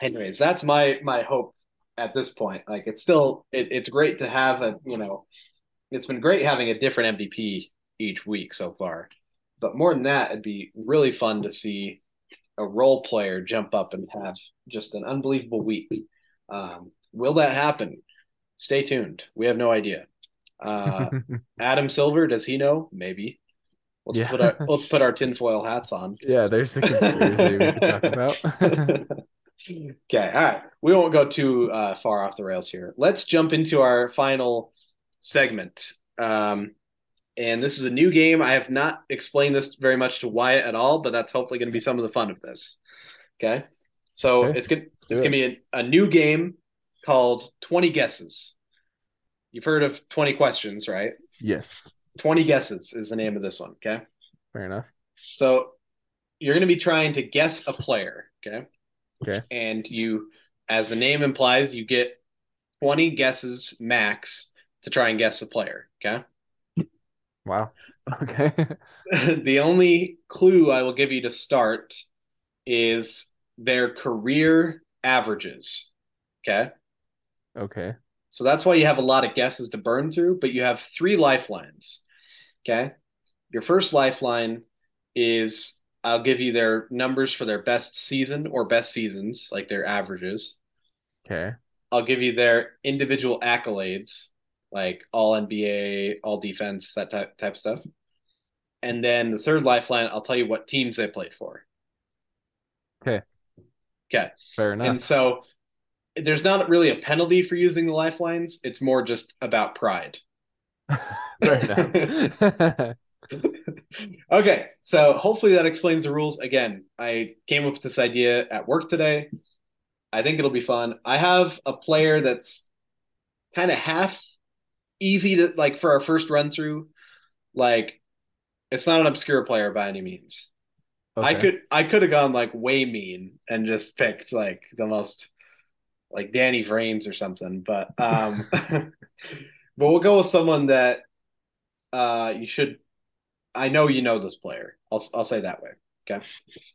anyways, that's my my hope at this point. Like it's still it, it's great to have a you know, it's been great having a different MVP each week so far. But more than that, it'd be really fun to see a role player jump up and have just an unbelievable week. Um, will that happen? Stay tuned. We have no idea. Uh, Adam Silver, does he know? Maybe. Let's Yeah. put our let's put our tinfoil hats on. Yeah, there's the conspiracy we could talk about. Okay, all right. We won't go too uh, far off the rails here. Let's jump into our final segment. Um, and this is a new game. I have not explained this very much to Wyatt at all, but that's hopefully going to be some of the fun of this. Okay, so Okay, it's good. It's it. going to be a, a new game called Twenty Guesses. You've heard of Twenty Questions, right? Yes, 20 Guesses is the name of this one. Okay. fair enough. So you're going to be trying to guess a player. Okay. Okay. And you, as the name implies, you get 20 guesses max to try and guess a player. Okay. Wow. Okay. the only clue I will give you to start is their career averages. Okay. Okay. So that's why you have a lot of guesses to burn through, but you have three lifelines. Okay. Your first lifeline is I'll give you their numbers for their best season or best seasons, like their averages. Okay. I'll give you their individual accolades, like all NBA, all defense, that type, type stuff. And then the third lifeline, I'll tell you what teams they played for. Okay. Okay. Fair enough. And so there's not really a penalty for using the lifelines. It's more just about pride. Okay, so hopefully that explains the rules. Again, I came up with this idea at work today. I think it'll be fun. I have a player that's kind of half easy to like for our first run through. Like, it's not an obscure player by any means. I could I could have gone like way mean and just picked like the most like Danny Vrains or something, but um but we'll go with someone that uh you should I know you know this player. I'll I'll say that way. Okay.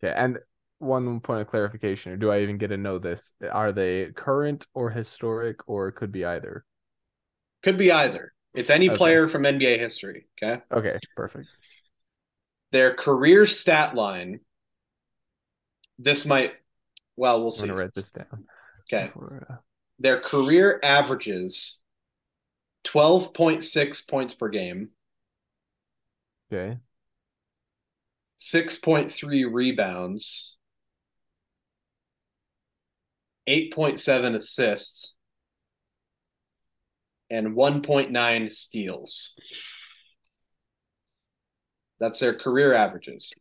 Yeah. And one point of clarification, or do I even get to know this? Are they current or historic, or could be either? Could be either. It's any Okay. player from NBA history, okay? Okay, perfect. Their career stat line this might well, we'll see. I'm gonna write this down. Okay. uh, Their career averages 12.6 points per game. okay. 6.3 rebounds, 8.7 assists, and 1.9 steals. That's their career averages.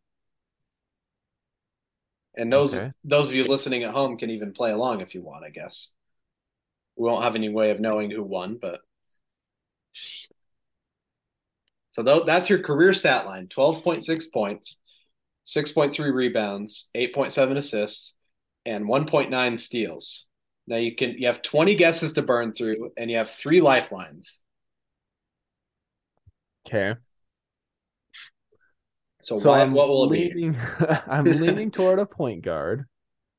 And those Okay. those of you listening at home can even play along if you want, I guess. We won't have any way of knowing who won, but so tho- that's your career stat line: twelve point six points, six point three rebounds, eight point seven assists, and one point nine steals. Now you can you have twenty guesses to burn through, and you have three lifelines. Okay. So, So why, I'm what will it be? leaning, I'm leaning toward a point guard.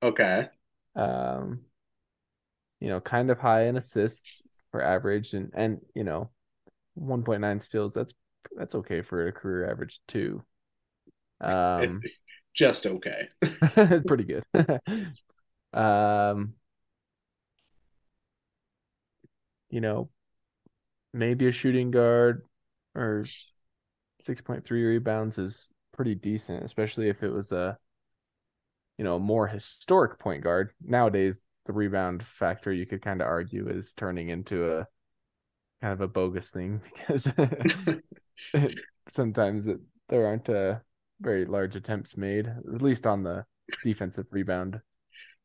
Okay, Um, you know, kind of high in assists for average and and you know, 1.9 steals. That's that's okay for a career average too. Um, just okay. pretty good. Um, you know, maybe a shooting guard or 6.3 rebounds is pretty decent, especially if it was a, you know, more historic point guard. Nowadays, the rebound factor you could kind of argue is turning into a kind of a bogus thing because sometimes it, there aren't uh, very large attempts made, at least on the defensive rebound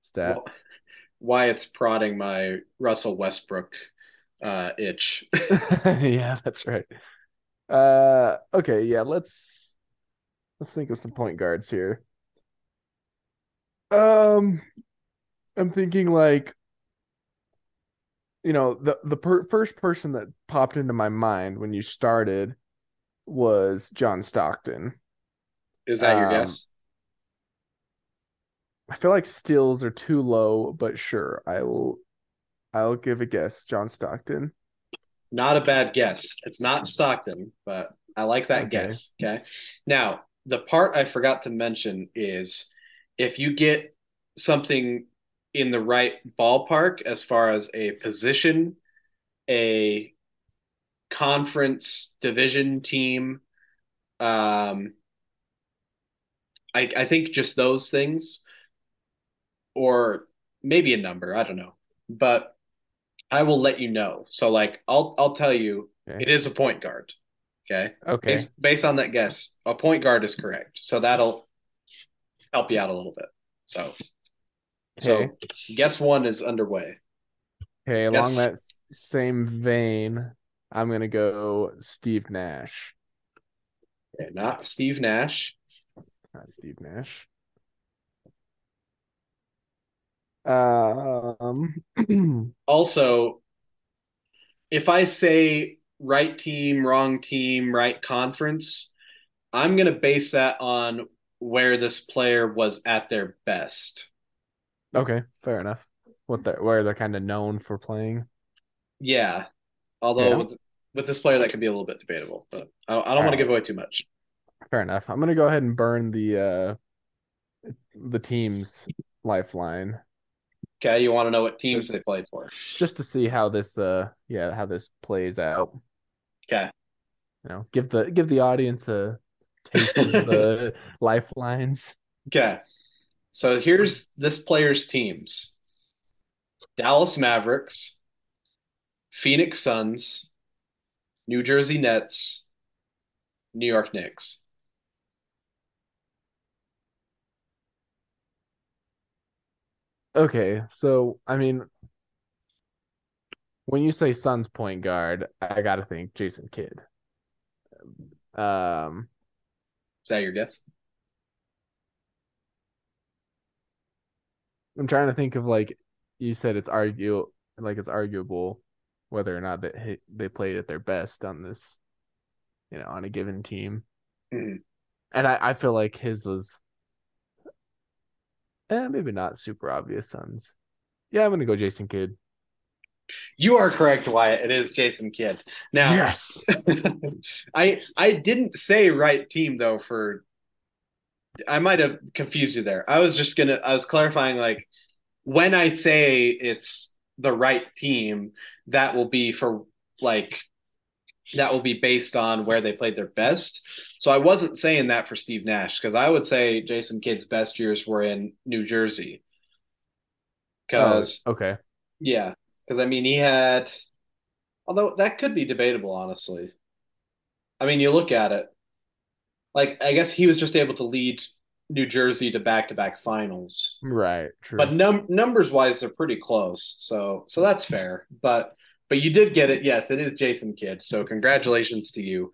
stat. Well, it's prodding my Russell Westbrook uh, itch. yeah, that's right. Uh, okay, yeah, let's let's think of some point guards here. Um, I'm thinking like, you know, the the per first person that popped into my mind when you started was John Stockton. Is that your Um, guess? I feel like steals are too low, but sure, I will I'll give a guess. John Stockton. Not a bad guess. It's not Stockton, but I like that Okay. guess. Okay. Now, the part I forgot to mention is if you get something in the right ballpark as far as a position, a conference division team, um, I, I think just those things, or maybe a number, I don't know. But I will let you know. So like I'll I'll tell you Okay. it is a point guard. Okay. Okay. Based, based on that guess, a point guard is correct. So that'll help you out a little bit. So so Okay. guess one is underway. Okay, along Yes. that same vein, I'm gonna go Steve Nash. Okay, not Steve Nash. Not Steve Nash. Um, Also, if I say right team, wrong team, right conference, I'm gonna base that on where this player was at their best. okay, fair enough. What they where they're kind of known for playing. Yeah. Although Yeah. with, with this player, that could be a little bit debatable, but I, I don't want to give away too much. Fair enough. I'm gonna go ahead and burn the uh the team's lifeline Okay, you want to know what teams they played for? just to see how this uh yeah, how this plays out. Okay. You know, give the give the audience a taste of the lifelines. Okay. So here's this player's teams Dallas Mavericks, Phoenix Suns, New Jersey Nets, New York Knicks. Okay, so I mean, when you say Suns point guard, I gotta think Jason Kidd. Um, Is that your guess? I'm trying to think of like you said it's argue like it's arguable whether or not that they played at their best on this, you know, on a given team. Mhm. And I, I feel like his was eh, maybe not super obvious Suns. Yeah, I'm gonna go Jason Kidd. You are correct, Wyatt. It is Jason Kidd. Now, Yes. I I didn't say right team though for I might have confused you there. I was just gonna I was clarifying like when I say it's the right team, that will be for like that will be based on where they played their best. So I wasn't saying that for Steve Nash because I would say Jason Kidd's best years were in New Jersey. Because Oh, okay. yeah, because I mean he had although that could be debatable, honestly. I mean, you look at it, like I guess he was just able to lead New Jersey to back-to-back finals. Right, true. But num numbers wise, they're pretty close. So so that's fair. But but you did get it. Yes, it is Jason Kidd. So congratulations to you.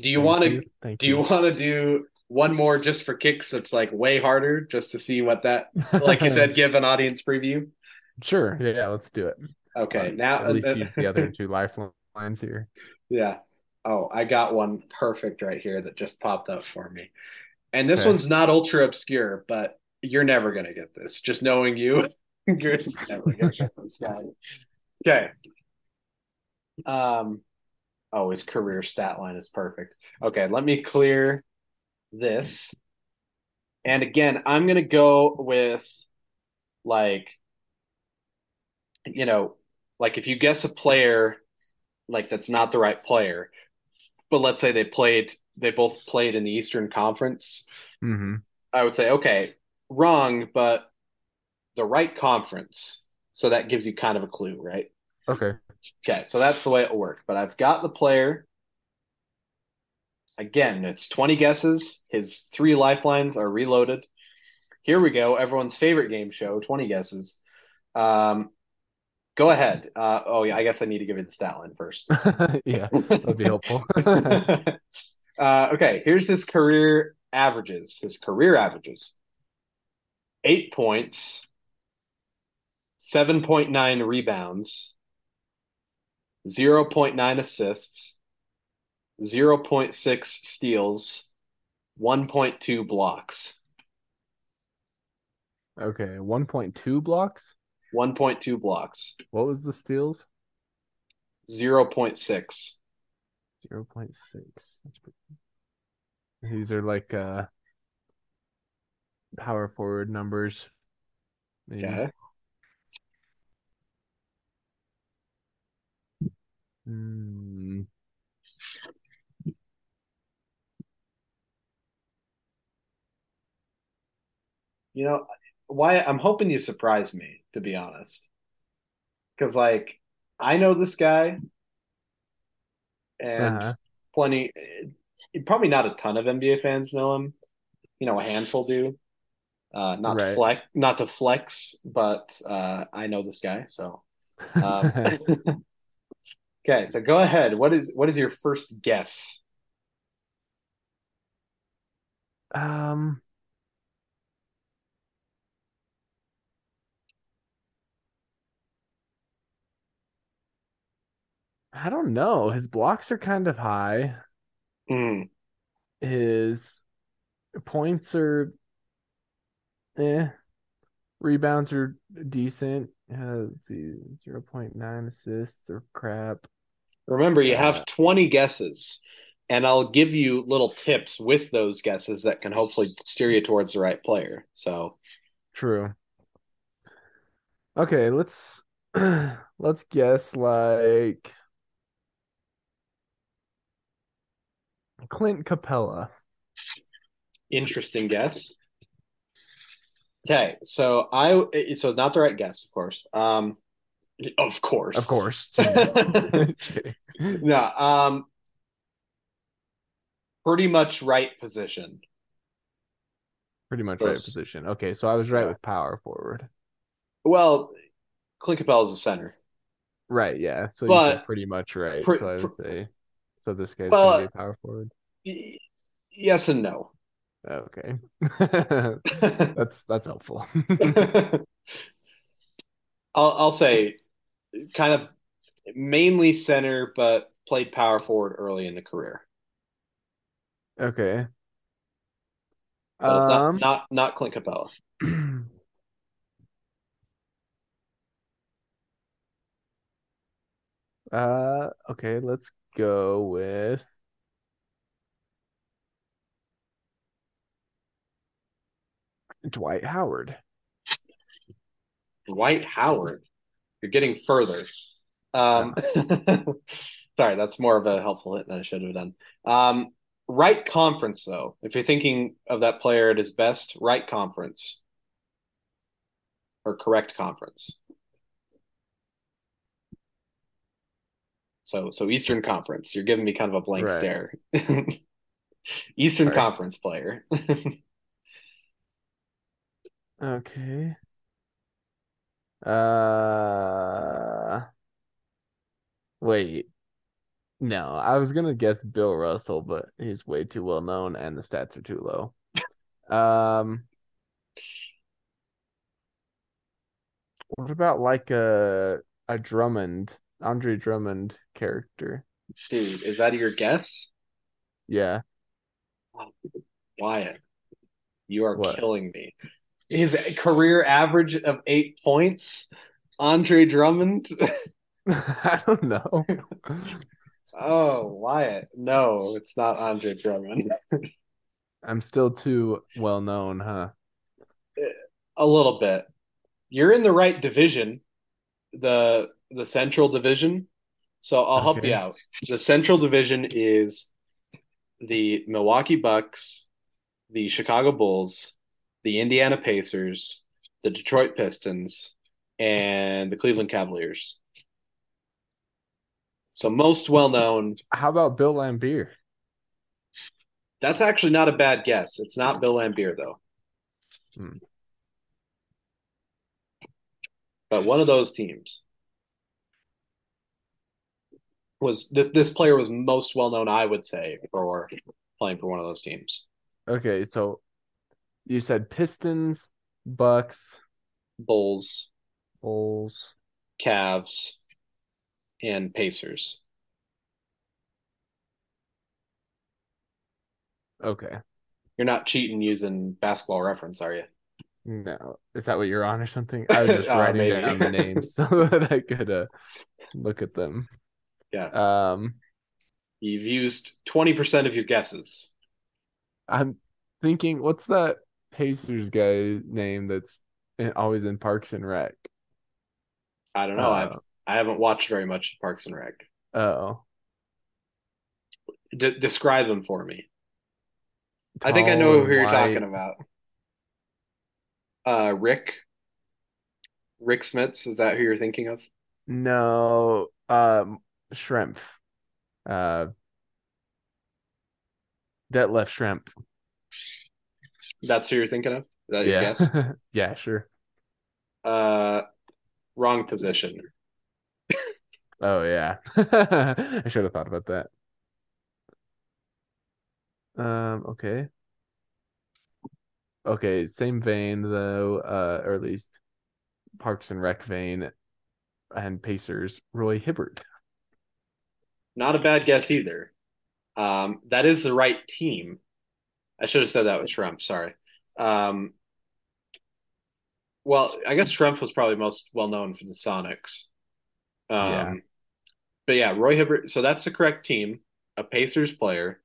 Do you want to you. Do you want to do one more just for kicks that's like way harder just to see what that like you said give an audience preview? Sure. Yeah, let's do it. Okay. Um, now at least use the other two lifelines here. Yeah. Oh, I got one perfect right here that just popped up for me. And this Okay. one's not ultra obscure, but you're never gonna get this. Just knowing you, you're never gonna get this guy. Okay. Um, oh, his career stat line is perfect. Okay, let me clear this. And again, I'm gonna go with like, you know, like if you guess a player like that's not the right player, but let's say they played, they both played in the Eastern Conference, hmm I would say, okay, wrong, but the right conference. So that gives you kind of a clue, right? Okay. Okay, so that's the way it'll work. But I've got the player. Again, it's 20 guesses. His three lifelines are reloaded. Here we go. Everyone's favorite game show 20 guesses. Um, go ahead. Uh, oh, yeah, I guess I need to give you the stat line first. Yeah, that'd be helpful. uh, okay, here's his career averages. His career averages eight points, 7.9 rebounds, 0.9 assists, 0.6 steals, 1.2 blocks. Okay, 1.2 blocks. 1.2 blocks. What was the steals? 0.6. 0.6. These are like uh power forward numbers. Maybe. Okay. Hmm. You know, why I'm hoping you surprise me, to be honest. Because, like, I know this guy, and Uh-huh. plenty, probably not a ton of NBA fans know him. You know, a handful do. Uh, not Right. flex, not to flex, but uh, I know this guy. So, um, okay. So go ahead. What is what is your first guess? Um, I don't know. His blocks are kind of high. Hmm. His points are eh. Rebounds are decent. Uh, let's see, 0.9 assists or crap. Remember, you have 20 guesses, and I'll give you little tips with those guesses that can hopefully steer you towards the right player. So, true. Okay, let's let's guess like Clint Capela. interesting guess. Okay, so I so not the right guess, of course. Um, of course. Of course. no, um, pretty much right position. Pretty much right position. Okay, so I was right Yeah. with power forward. Well, Clint Capela is a center. Right, yeah. So you But- said pretty much right. So I would say so this guy's Well, gonna be a power forward. Y- Yes and no. Okay. That's that's helpful. I'll I'll say kind of mainly center, but played power forward early in the career. Okay. But it's not Um not not Clint Capela. uh okay, let's go with Dwight Howard. Dwight Howard. You're getting further. Um, sorry, that's more of a helpful hit than I should have done. Um, right conference, though. If you're thinking of that player at his best, right conference or correct conference. So, so Eastern Conference. You're giving me kind of a blank Right. stare. Eastern Sorry. Conference player. Okay. Uh wait. No, I was gonna guess Bill Russell, but he's way too well known and the stats are too low. Um what about like a a Drummond, Andre Drummond character? Dude, is that your guess? Yeah. Wyatt, you are What? killing me. His career average of eight points, Andre Drummond. I don't know. oh, Wyatt. No, it's not Andre Drummond. I'm still too well known, huh? A little bit. You're in the right division, the the Central Division. So I'll help you out. The Central Division is the Milwaukee Bucks, the Chicago Bulls, the Indiana Pacers, the Detroit Pistons, and the Cleveland Cavaliers. So most well known. How about Bill Laimbeer? That's actually not a bad guess. It's not Bill Laimbeer though. Hmm. But one of those teams was this this player was most well known, I would say, for playing for one of those teams. Okay, so you said Pistons, Bucks, Bulls, Bulls. Cavs, and Pacers. Okay. You're not cheating using basketball reference, are you? No, is that what you're on or something? I was just Uh, writing maybe. down the names so that I could uh, look at them. Yeah. Um, You've used 20% of your guesses. I'm thinking, what's that Pacers guy name that's in, always in Parks and Rec? I don't know. I've Uh, I haven't watched very much of Parks and Rec. oh, D describe them for me. I think I know who you're white. talking about. Uh, Rick. Rick Smits, is that who you're thinking of? No, um, Shrimp. Uh, Detlef Schrempf. That's who you're thinking of? Is that your Yeah. guess? Yeah, sure. Uh, wrong position. Oh yeah. I should have thought about that. Um, okay. Okay, same vein though, uh, or at least Parks and Rec vein and Pacers, Roy Hibbert. Not a bad guess either. Um, that is the right team. I should have said that with Schrempf, sorry. Um, well, I guess Schrempf was probably most well known for the Sonics. Um, Yeah. but yeah, Roy Hibbert. So that's the correct team. A Pacers player,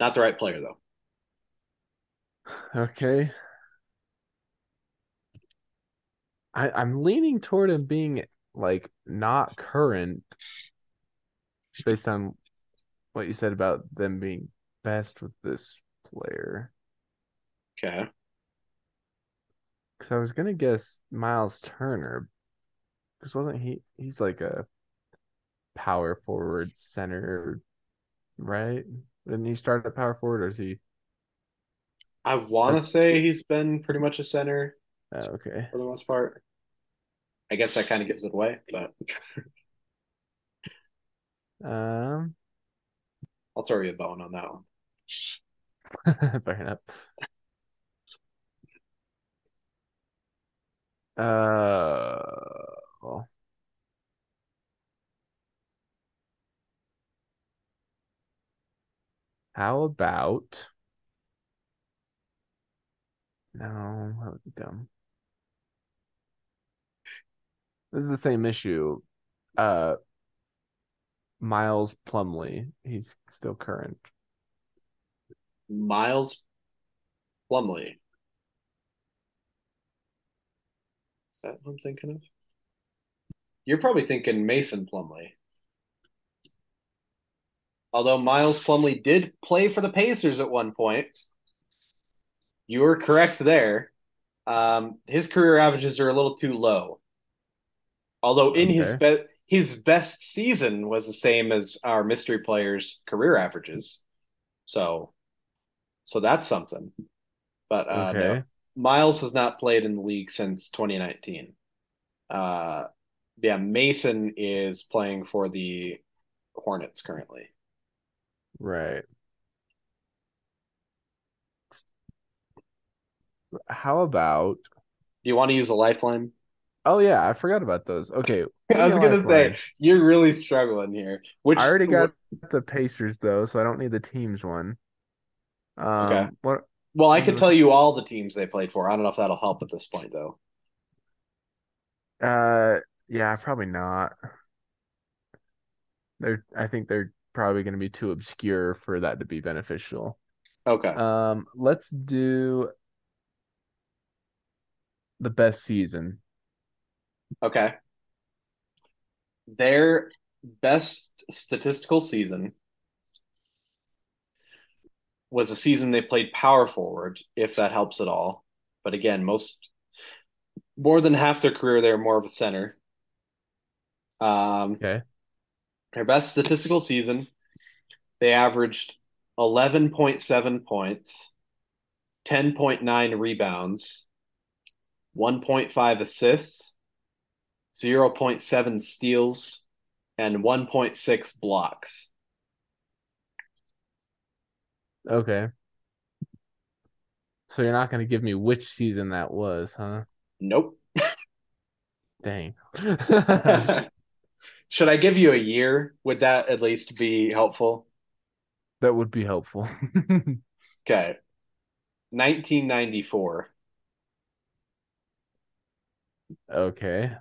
not the right player though. Okay. I I'm leaning toward him being like not current based on what you said about them being best with this player. Okay. Because I was gonna guess Myles Turner, because wasn't he? He's like a power forward center, right? Didn't he start at power forward, or is he? I want to say he's been pretty much a center Oh, okay. for the most part. I guess that kind of gives it away, but Um, I'll throw you a bone on that one. fair enough. Uh, how about? No, that would be dumb. This is the same issue. Uh, Miles Plumlee, he's still current. Miles Plumlee. Is that what I'm thinking of? You're probably thinking Mason Plumlee. Although Miles Plumlee did play for the Pacers at one point. You were correct there. Um, his career averages are a little too low. Although in his Okay. be- his best season was the same as our mystery players' career averages. So so that's something. But uh, no, Miles has not played in the league since 2019. Uh, yeah, Mason is playing for the Hornets currently. Right. How about? Do you want to use a lifeline? Oh yeah, I forgot about those. Okay, I was give me a gonna say you're really struggling here. Which I already got the Pacers though, so I don't need the teams one. Okay. Um, what? Well, I could tell you all the teams they played for. I don't know if that'll help at this point though. Uh, yeah, probably not. They're, I think they're probably going to be too obscure for that to be beneficial. Okay. Um, let's do the best season. Okay. Their best statistical season was a season they played power forward, if that helps at all. But again, most more than half their career they were more of a center. Um, Okay. their best statistical season, they averaged 11.7 points, 10.9 rebounds, 1.5 assists, 0.7 steals, and 1.6 blocks. Okay. So you're not going to give me which season that was, huh? Nope. Dang. Should I give you a year? Would that at least be helpful? That would be helpful. Okay. 1994. Okay.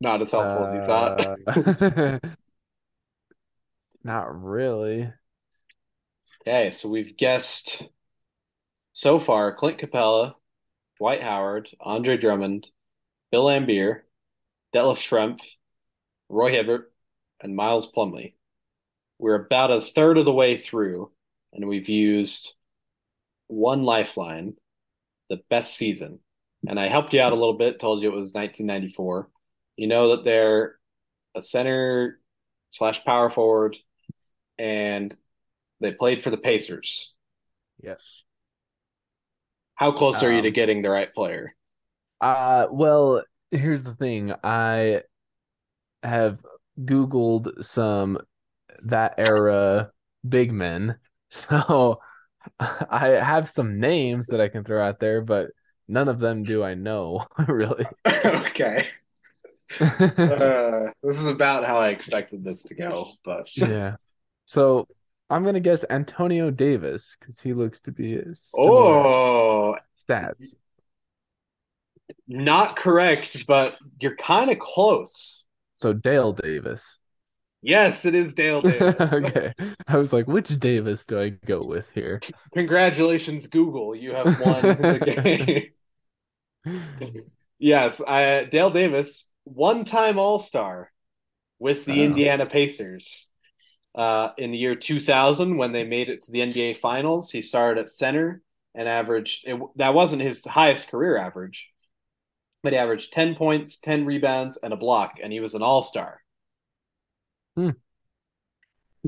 Not as helpful as you thought. Uh, not really. Okay, so we've guessed so far Clint Capela, Dwight Howard, Andre Drummond, Bill Laimbeer, Detlef Schrempf, Roy Hibbert, and Miles Plumlee. We're about a third of the way through, and we've used one lifeline, the best season. And I helped you out a little bit, told you it was 1994. You know that they're a center slash power forward, and they played for the Pacers. Yes. How close are you to Um, getting the right player? uh, well, here's the thing. I have Googled some that era big men. So I have some names that I can throw out there, but none of them do I know, really. okay. Uh, this is about how I expected this to go, but Yeah. So I'm gonna guess Antonio Davis because he looks to be similar oh, stats. not correct, but you're kind of close. So Dale Davis. Yes, it is Dale Davis. Okay. I was like, which Davis do I go with here? Congratulations, Google. You have won the game. Yes, I, Dale Davis, one-time All-Star with the Oh. Indiana Pacers. Uh, in the year 2000, when they made it to the NBA Finals, he started at center and averaged. It, that wasn't his highest career average, but he averaged 10 points, 10 rebounds, and a block, and he was an All-Star. Hmm.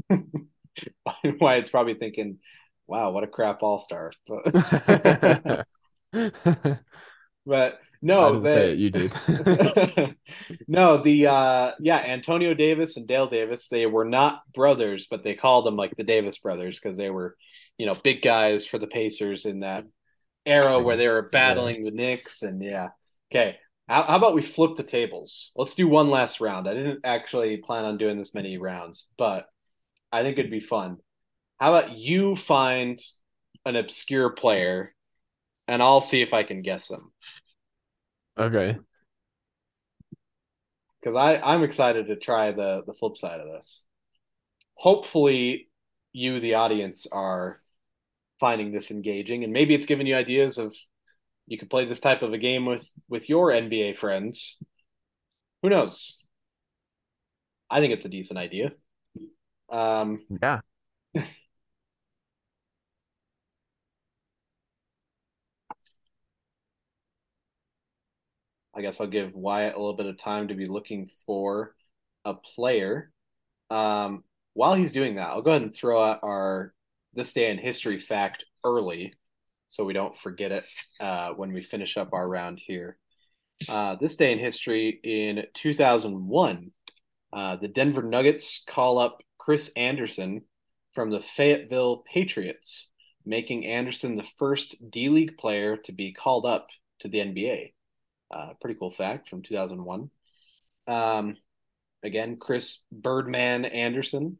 Why it's probably thinking, "Wow, what a crap All-Star." But, but no, didn't they- say it, you did. no, the uh yeah, Antonio Davis and Dale Davis, they were not brothers, but they called them like the Davis brothers because they were, you know, big guys for the Pacers in that era where they were battling the Knicks and yeah. Okay. How, how about we flip the tables? Let's do one last round. I didn't actually plan on doing this many rounds, but I think it'd be fun. How about you find an obscure player and I'll see if I can guess them. Okay. because I I'm excited to try the the flip side of this. Hopefully, you the audience are finding this engaging, and maybe it's giving you ideas of you could play this type of a game with with your NBA friends. Who knows? I think it's a decent idea. Um, Yeah. I guess I'll give Wyatt a little bit of time to be looking for a player. Um, while he's doing that, I'll go ahead and throw out our this day in history fact early so we don't forget it uh, when we finish up our round here. Uh, this day in history in 2001, uh, the Denver Nuggets call up Chris Andersen from the Fayetteville Patriots, making Andersen the first D League player to be called up to the NBA. Uh, pretty cool fact from 2001. Um, again, Chris Birdman Andersen.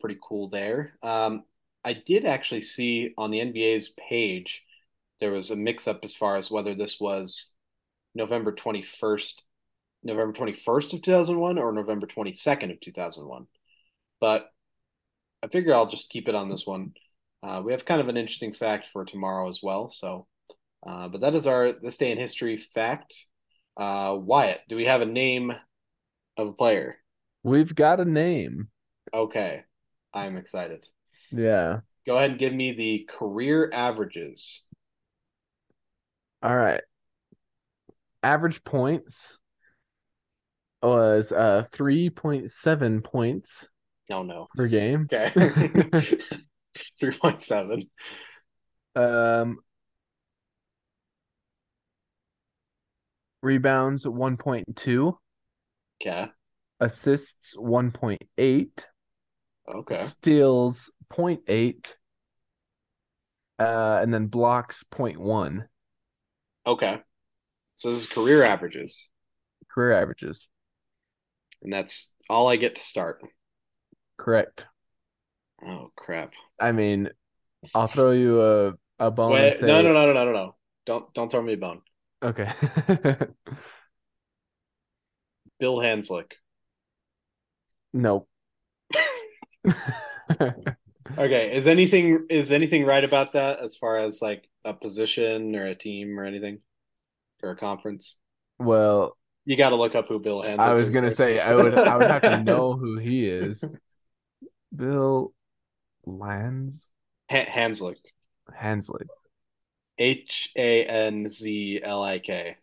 Pretty cool there. Um, I did actually see on the NBA's page there was a mix up as far as whether this was November 21st, November 21st of 2001 or November 22nd of 2001. But I figure I'll just keep it on this one. Uh, we have kind of an interesting fact for tomorrow as well. So, uh, but that is our this day in history fact. Uh, Wyatt, do we have a name of a player? We've got a name. Okay, I'm excited. Yeah. Go ahead and give me the career averages. All right. Average points was uh 3.7 points Oh no. per game. Okay. 3.7. Um rebounds 1.2, Okay. assists 1.8, Okay. steals 0.8, uh, and then blocks 0.1 Okay. So this is career averages, career averages. and that's all I get to start. Correct. Oh crap. I mean, I'll throw you a, a bone and Wait, say no, no, no, no, no, no, no. Don't don't throw me a bone. Okay. Bill Hanzlik. Nope. Okay, is anything is anything right about that as far as like a position or a team or anything or a conference? Well, You got to look up who Bill Hanzlik I was gonna first. say I would I would have to know who he is. Bill Lands Ha- Hanzlik. Hanzlik. H A N Z L I K.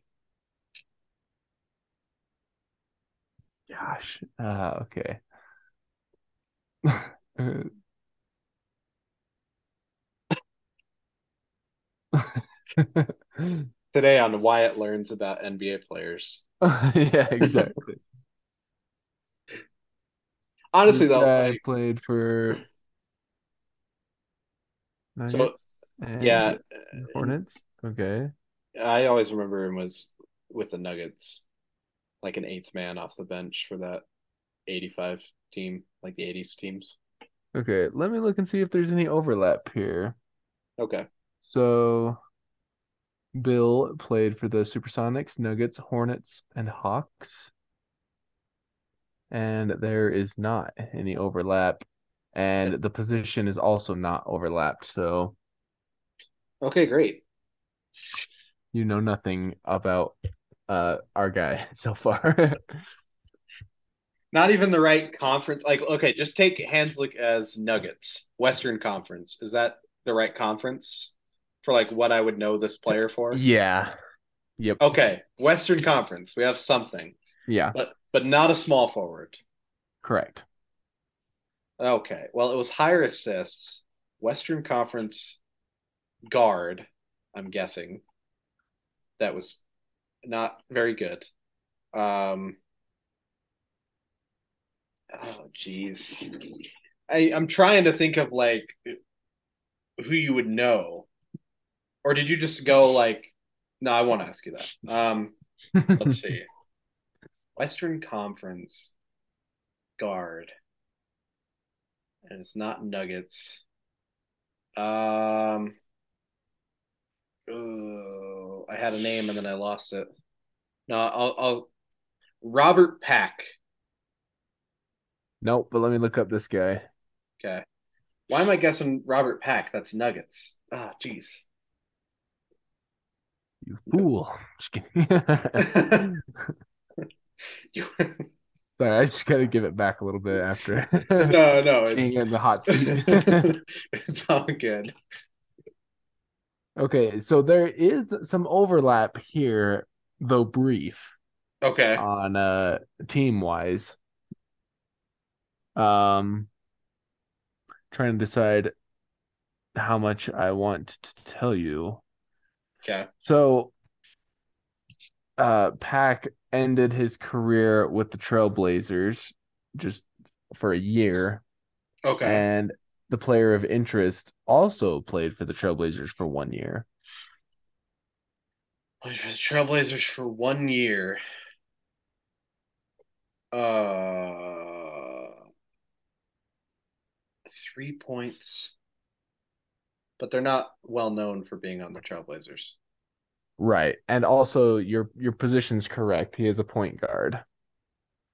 Gosh. Uh, okay. Today on Wyatt learns about NBA players. yeah, exactly. Honestly, This though, I like, played for So, Nuggets and yeah, uh, Hornets. Okay. I always remember him was with the Nuggets, like an eighth man off the bench for that 85 team, like the 80s teams. Okay. Let me look and see if there's any overlap here. Okay. So Bill played for the Supersonics, Nuggets, Hornets, and Hawks. And there is not any overlap. And the position is also not overlapped. So Okay, great. you know nothing about uh our guy so far. Not even the right conference. Like, okay, just take Hanzlik as Nuggets, Western Conference. Is that the right conference for like what I would know this player for? Yeah. Yep. Okay, Western Conference. We have something, Yeah, but but not a small forward. correct. Okay, well, it was higher assists, Western Conference guard. I'm guessing that was not very good. Um, oh, jeez. I I'm trying to think of like who you would know, or did you just go like? No, I won't ask you that. Um, let's see. Western Conference guard. And it's not Nuggets. Um oh, I had a name and then I lost it. No, I'll, I'll Robert Pack. Nope, but let me look up this guy. Okay. Why am I guessing Robert Pack? That's Nuggets. Ah, jeez. You fool. You- Sorry, I just gotta give it back a little bit after no, no, it's in the hot seat. it's all good. Okay, so there is some overlap here, though brief, Okay. on uh team wise. Um trying to decide how much I want to tell you. Okay. So uh Pack ended his career with the Trailblazers just for a year. Okay. And the player of interest also played for the Trailblazers for one year. Played for the Trailblazers for one year. Uh, three points, but they're not well known for being on the Trailblazers. Right. And also your your position's correct. He is a point guard.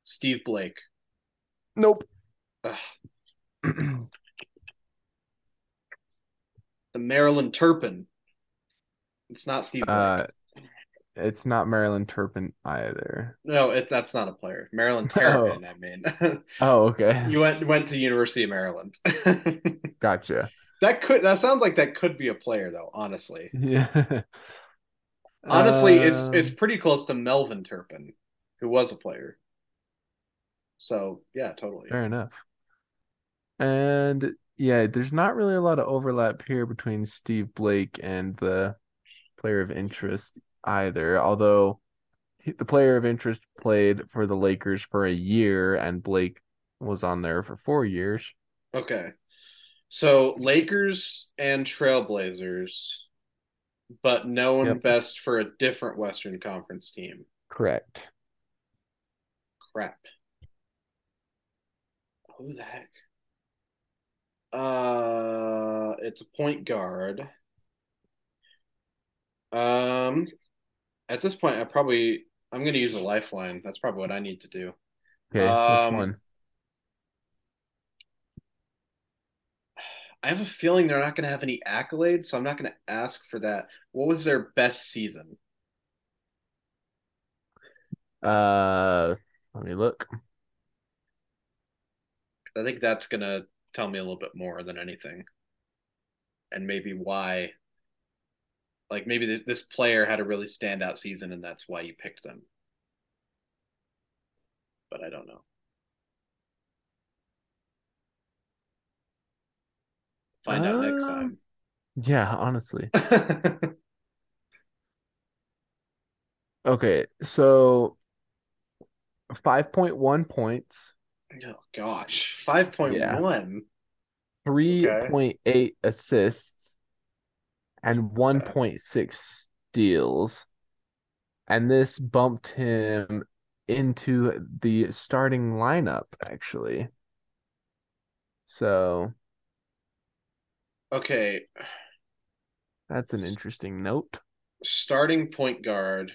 Steve Blake. Nope. The Maryland Turpin. It's not Steve uh it's not Maryland Turpin either. no, it, that's not a player. Maryland Terrapin, I mean. Oh, okay. you went went to University of Maryland. Gotcha. that could that sounds like that could be a player though, honestly. Yeah. Honestly, it's Um, it's pretty close to Melvin Turpin, who was a player. So yeah, totally. fair enough. And yeah, there's not really a lot of overlap here between Steve Blake and the player of interest either, although the player of interest played for the Lakers for a year and Blake was on there for four years. Okay. So Lakers and Trailblazers, but known Yep. best for a different Western Conference team. Correct. Crap. Who the heck? Uh, it's a point guard. Um, At this point, I probably I'm to use a lifeline. That's probably what I need to do. Okay, Um, which one? I have a feeling they're not to have any accolades, so I'm not to ask for that. What was their best season? Uh, let me look. I think that's to tell me a little bit more than anything. And maybe why, like maybe th- this player had a really standout season and that's why you picked them. But I don't know. Find out next Uh, time. Yeah, honestly. Okay, so 5.1 points, Oh, gosh, 5.1. 3.8 assists, and 1.6 steals. And this bumped him into the starting lineup, actually. So Okay, that's an interesting note. starting point guard,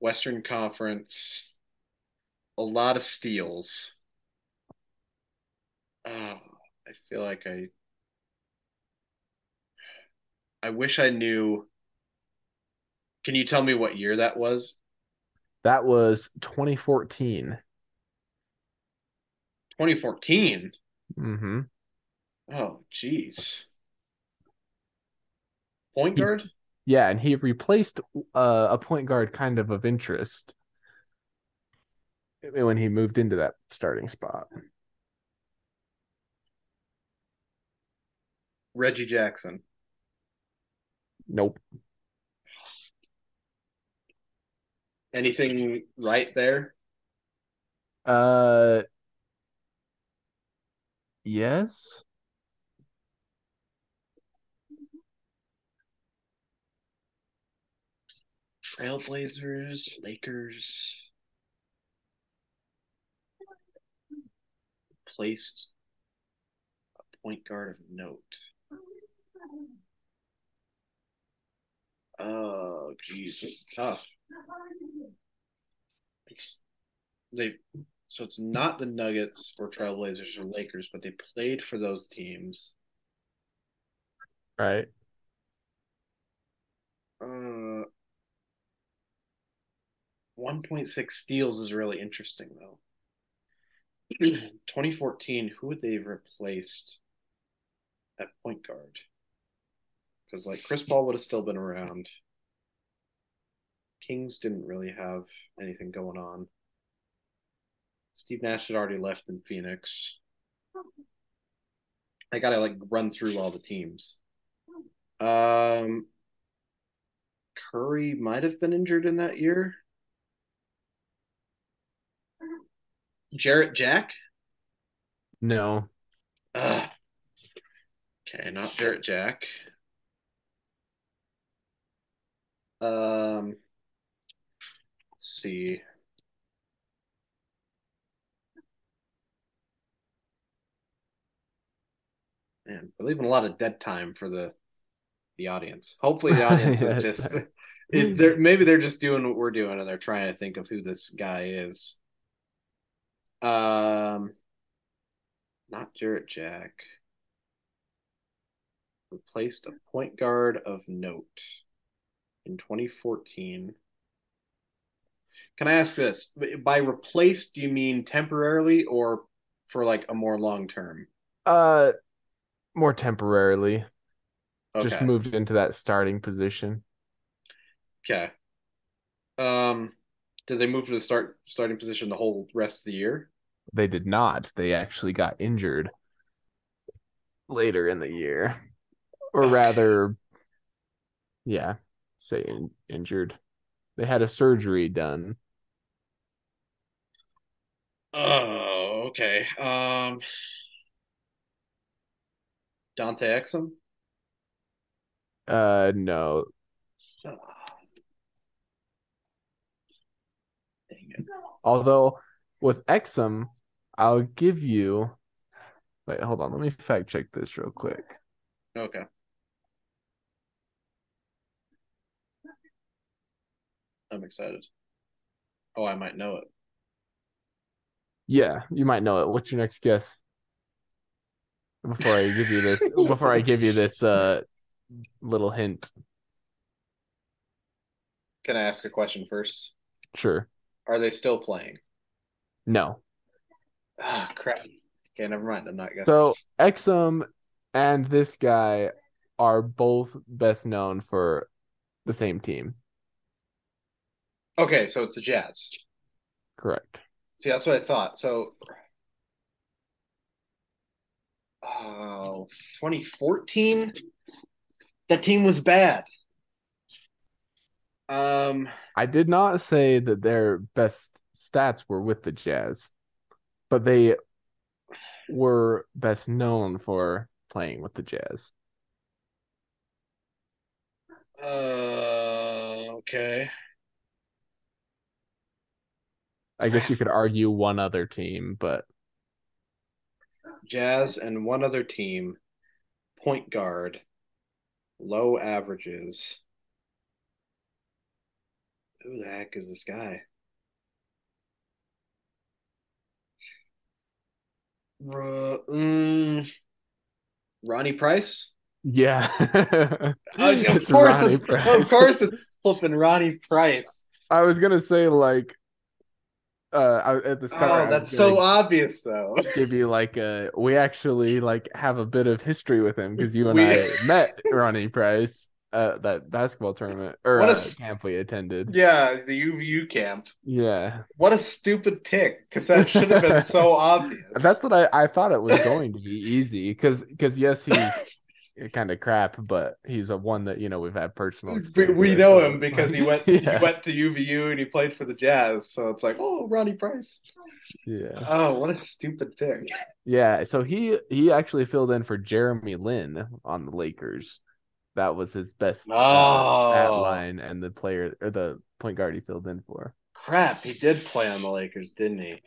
Western Conference, a lot of steals. Oh, I feel like I I wish I knew. Can you tell me what year that was? That was 2014. 2014. Mm-hmm. Oh, jeez. Point He- guard? Yeah, and he replaced uh, a point guard kind of of interest when he moved into that starting spot. Reggie Jackson. Nope. Anything right there? Uh, yes. Trailblazers, Lakers. Placed a point guard of note. Oh, is tough. They so it's not the Nuggets or Trailblazers or Lakers, but they played for those teams. Right. Uh, 1.6 steals is really interesting though. 2014, who would they have replaced at point guard? Because like Chris Paul would have still been around. Kings didn't really have anything going on. Steve Nash had already left in Phoenix. I gotta like run through all the teams. Um, Curry might have been injured in that year. Jarrett Jack. No. Ugh. Okay, not Jarrett Jack. Um, let's see. Man, we're leaving a lot of dead time for the the audience. Hopefully, the audience Yeah, is just it, they're, maybe they're just doing what we're doing and they're trying to think of who this guy is. Um, not Jarrett Jack. Replaced a point guard of note in 2014. Can I ask this? By replaced, do you mean temporarily or for like a more long term? Uh, more temporarily. Just moved into that starting position. Okay. Um, did they move to the start starting position the whole rest of the year? They did not. They actually got injured later in the year. Or Okay. rather, yeah, say in, injured. They had a surgery done. Oh, okay. Um, Dante Exum. Uh, no. Oh. Although with Exum, I'll give you. Wait, hold on. Let me fact check this real quick. Okay. I'm excited. Oh, I might know it. Yeah, you might know it. What's your next guess? Before I give you this, before I give you this uh little hint. Can I ask a question first? Sure. Are they still playing? No. Ah, crap. Okay, never mind. I'm not guessing. So Exum and this guy are both best known for the same team. Okay, so it's the Jazz. Correct. See, that's what I thought. So, oh, 2014, that team was bad. Um, I did not say that their best stats were with the Jazz, but they were best known for playing with the Jazz. uh, okay. I guess you could argue one other team, but Jazz and one other team, point guard, low averages. Who the heck is this guy? Mm, Ronnie Price? yeah. Uh, of course, Ronnie Price. of course, it's flipping Ronnie Price. I was gonna say like uh at the start Oh, that's so obvious, though. give you like a we actually like have a bit of history with him because you and We- I met Ronnie Price at that basketball tournament or What a uh, camp we attended. Yeah, the UVU camp. Yeah. What a stupid pick, because that should have been so obvious. That's what I, I thought it was going to be easy because because yes he's kind of crap but he's a one that you know we've had personal we, experience we with, know so him because he went yeah he went to UVU and he played for the Jazz. So it's like, oh, Ronnie Price. yeah Oh, what a stupid pick. yeah so he he actually filled in for Jeremy Lin on the Lakers that was his best uh, stat Oh. line and the player or the point guard he filled in for Crap, he did play on the Lakers, didn't he?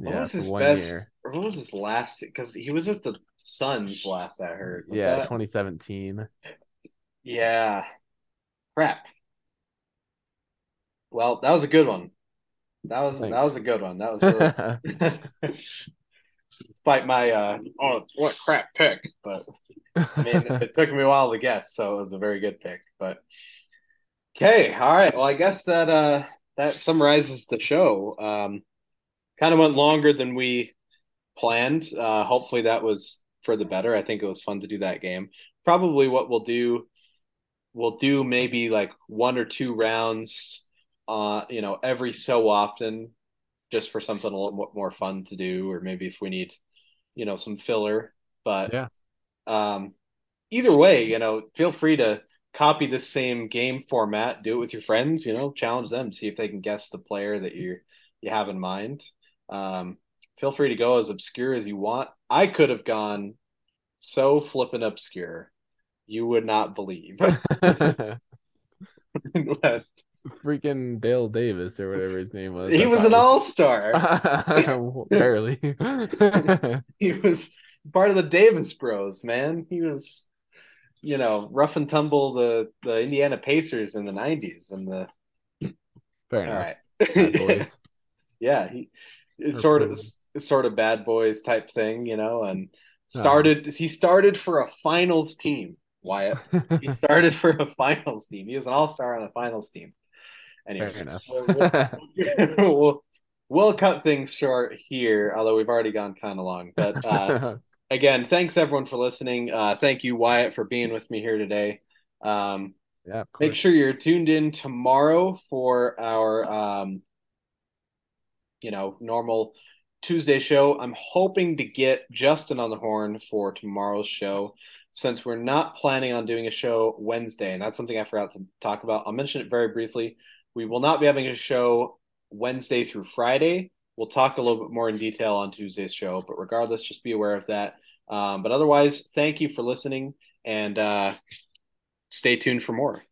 What yeah was his best? year what was his last? Because he was with the Suns last I heard. Was yeah that- 2017 Yeah. Crap. Well, that was a good one. That was that was a good one. That was really despite my uh oh what crap pick, but I mean it took me a while to guess, so it was a very good pick. But okay, all right. Well, I guess that uh that summarizes the show. Um kind of went longer than we planned. Uh hopefully that was for the better. I think it was fun to do that game. Probably what we'll do we'll do maybe like one or two rounds uh you know every so often just for something a little more fun to do or maybe if we need you know some filler but Yeah. um either way you know feel free to copy the same game format do it with your friends you know challenge them see if they can guess the player that you you have in mind um feel free to go as obscure as you want. I could have gone so flippin' obscure you would not believe. Freaking Dale Davis or whatever his name was. He I was an all-star. Barely. He was part of the Davis Bros, man. He was, you know, rough and tumble the the Indiana Pacers in the '90s, and the fair all enough right, yeah, he it's Or sort of it's sort of bad boys type thing, you know, and Uh-huh. started he started for a finals team. Wyatt, he started for a finals team. He was an all star on a finals team. Anyways, we'll, we'll, we'll, we'll cut things short here, although we've already gone kind of long. But uh, again, thanks everyone for listening. Uh, thank you, Wyatt, for being with me here today. Um, yeah, make sure you're tuned in tomorrow for our, um, you know, normal Tuesday show. I'm hoping to get Justin on the horn for tomorrow's show since we're not planning on doing a show Wednesday, and that's something I forgot to talk about. I'll mention it very briefly. We will not be having a show Wednesday through Friday. We'll talk a little bit more in detail on Tuesday's show, but regardless, just be aware of that. Um, but otherwise, thank you for listening and uh, stay tuned for more.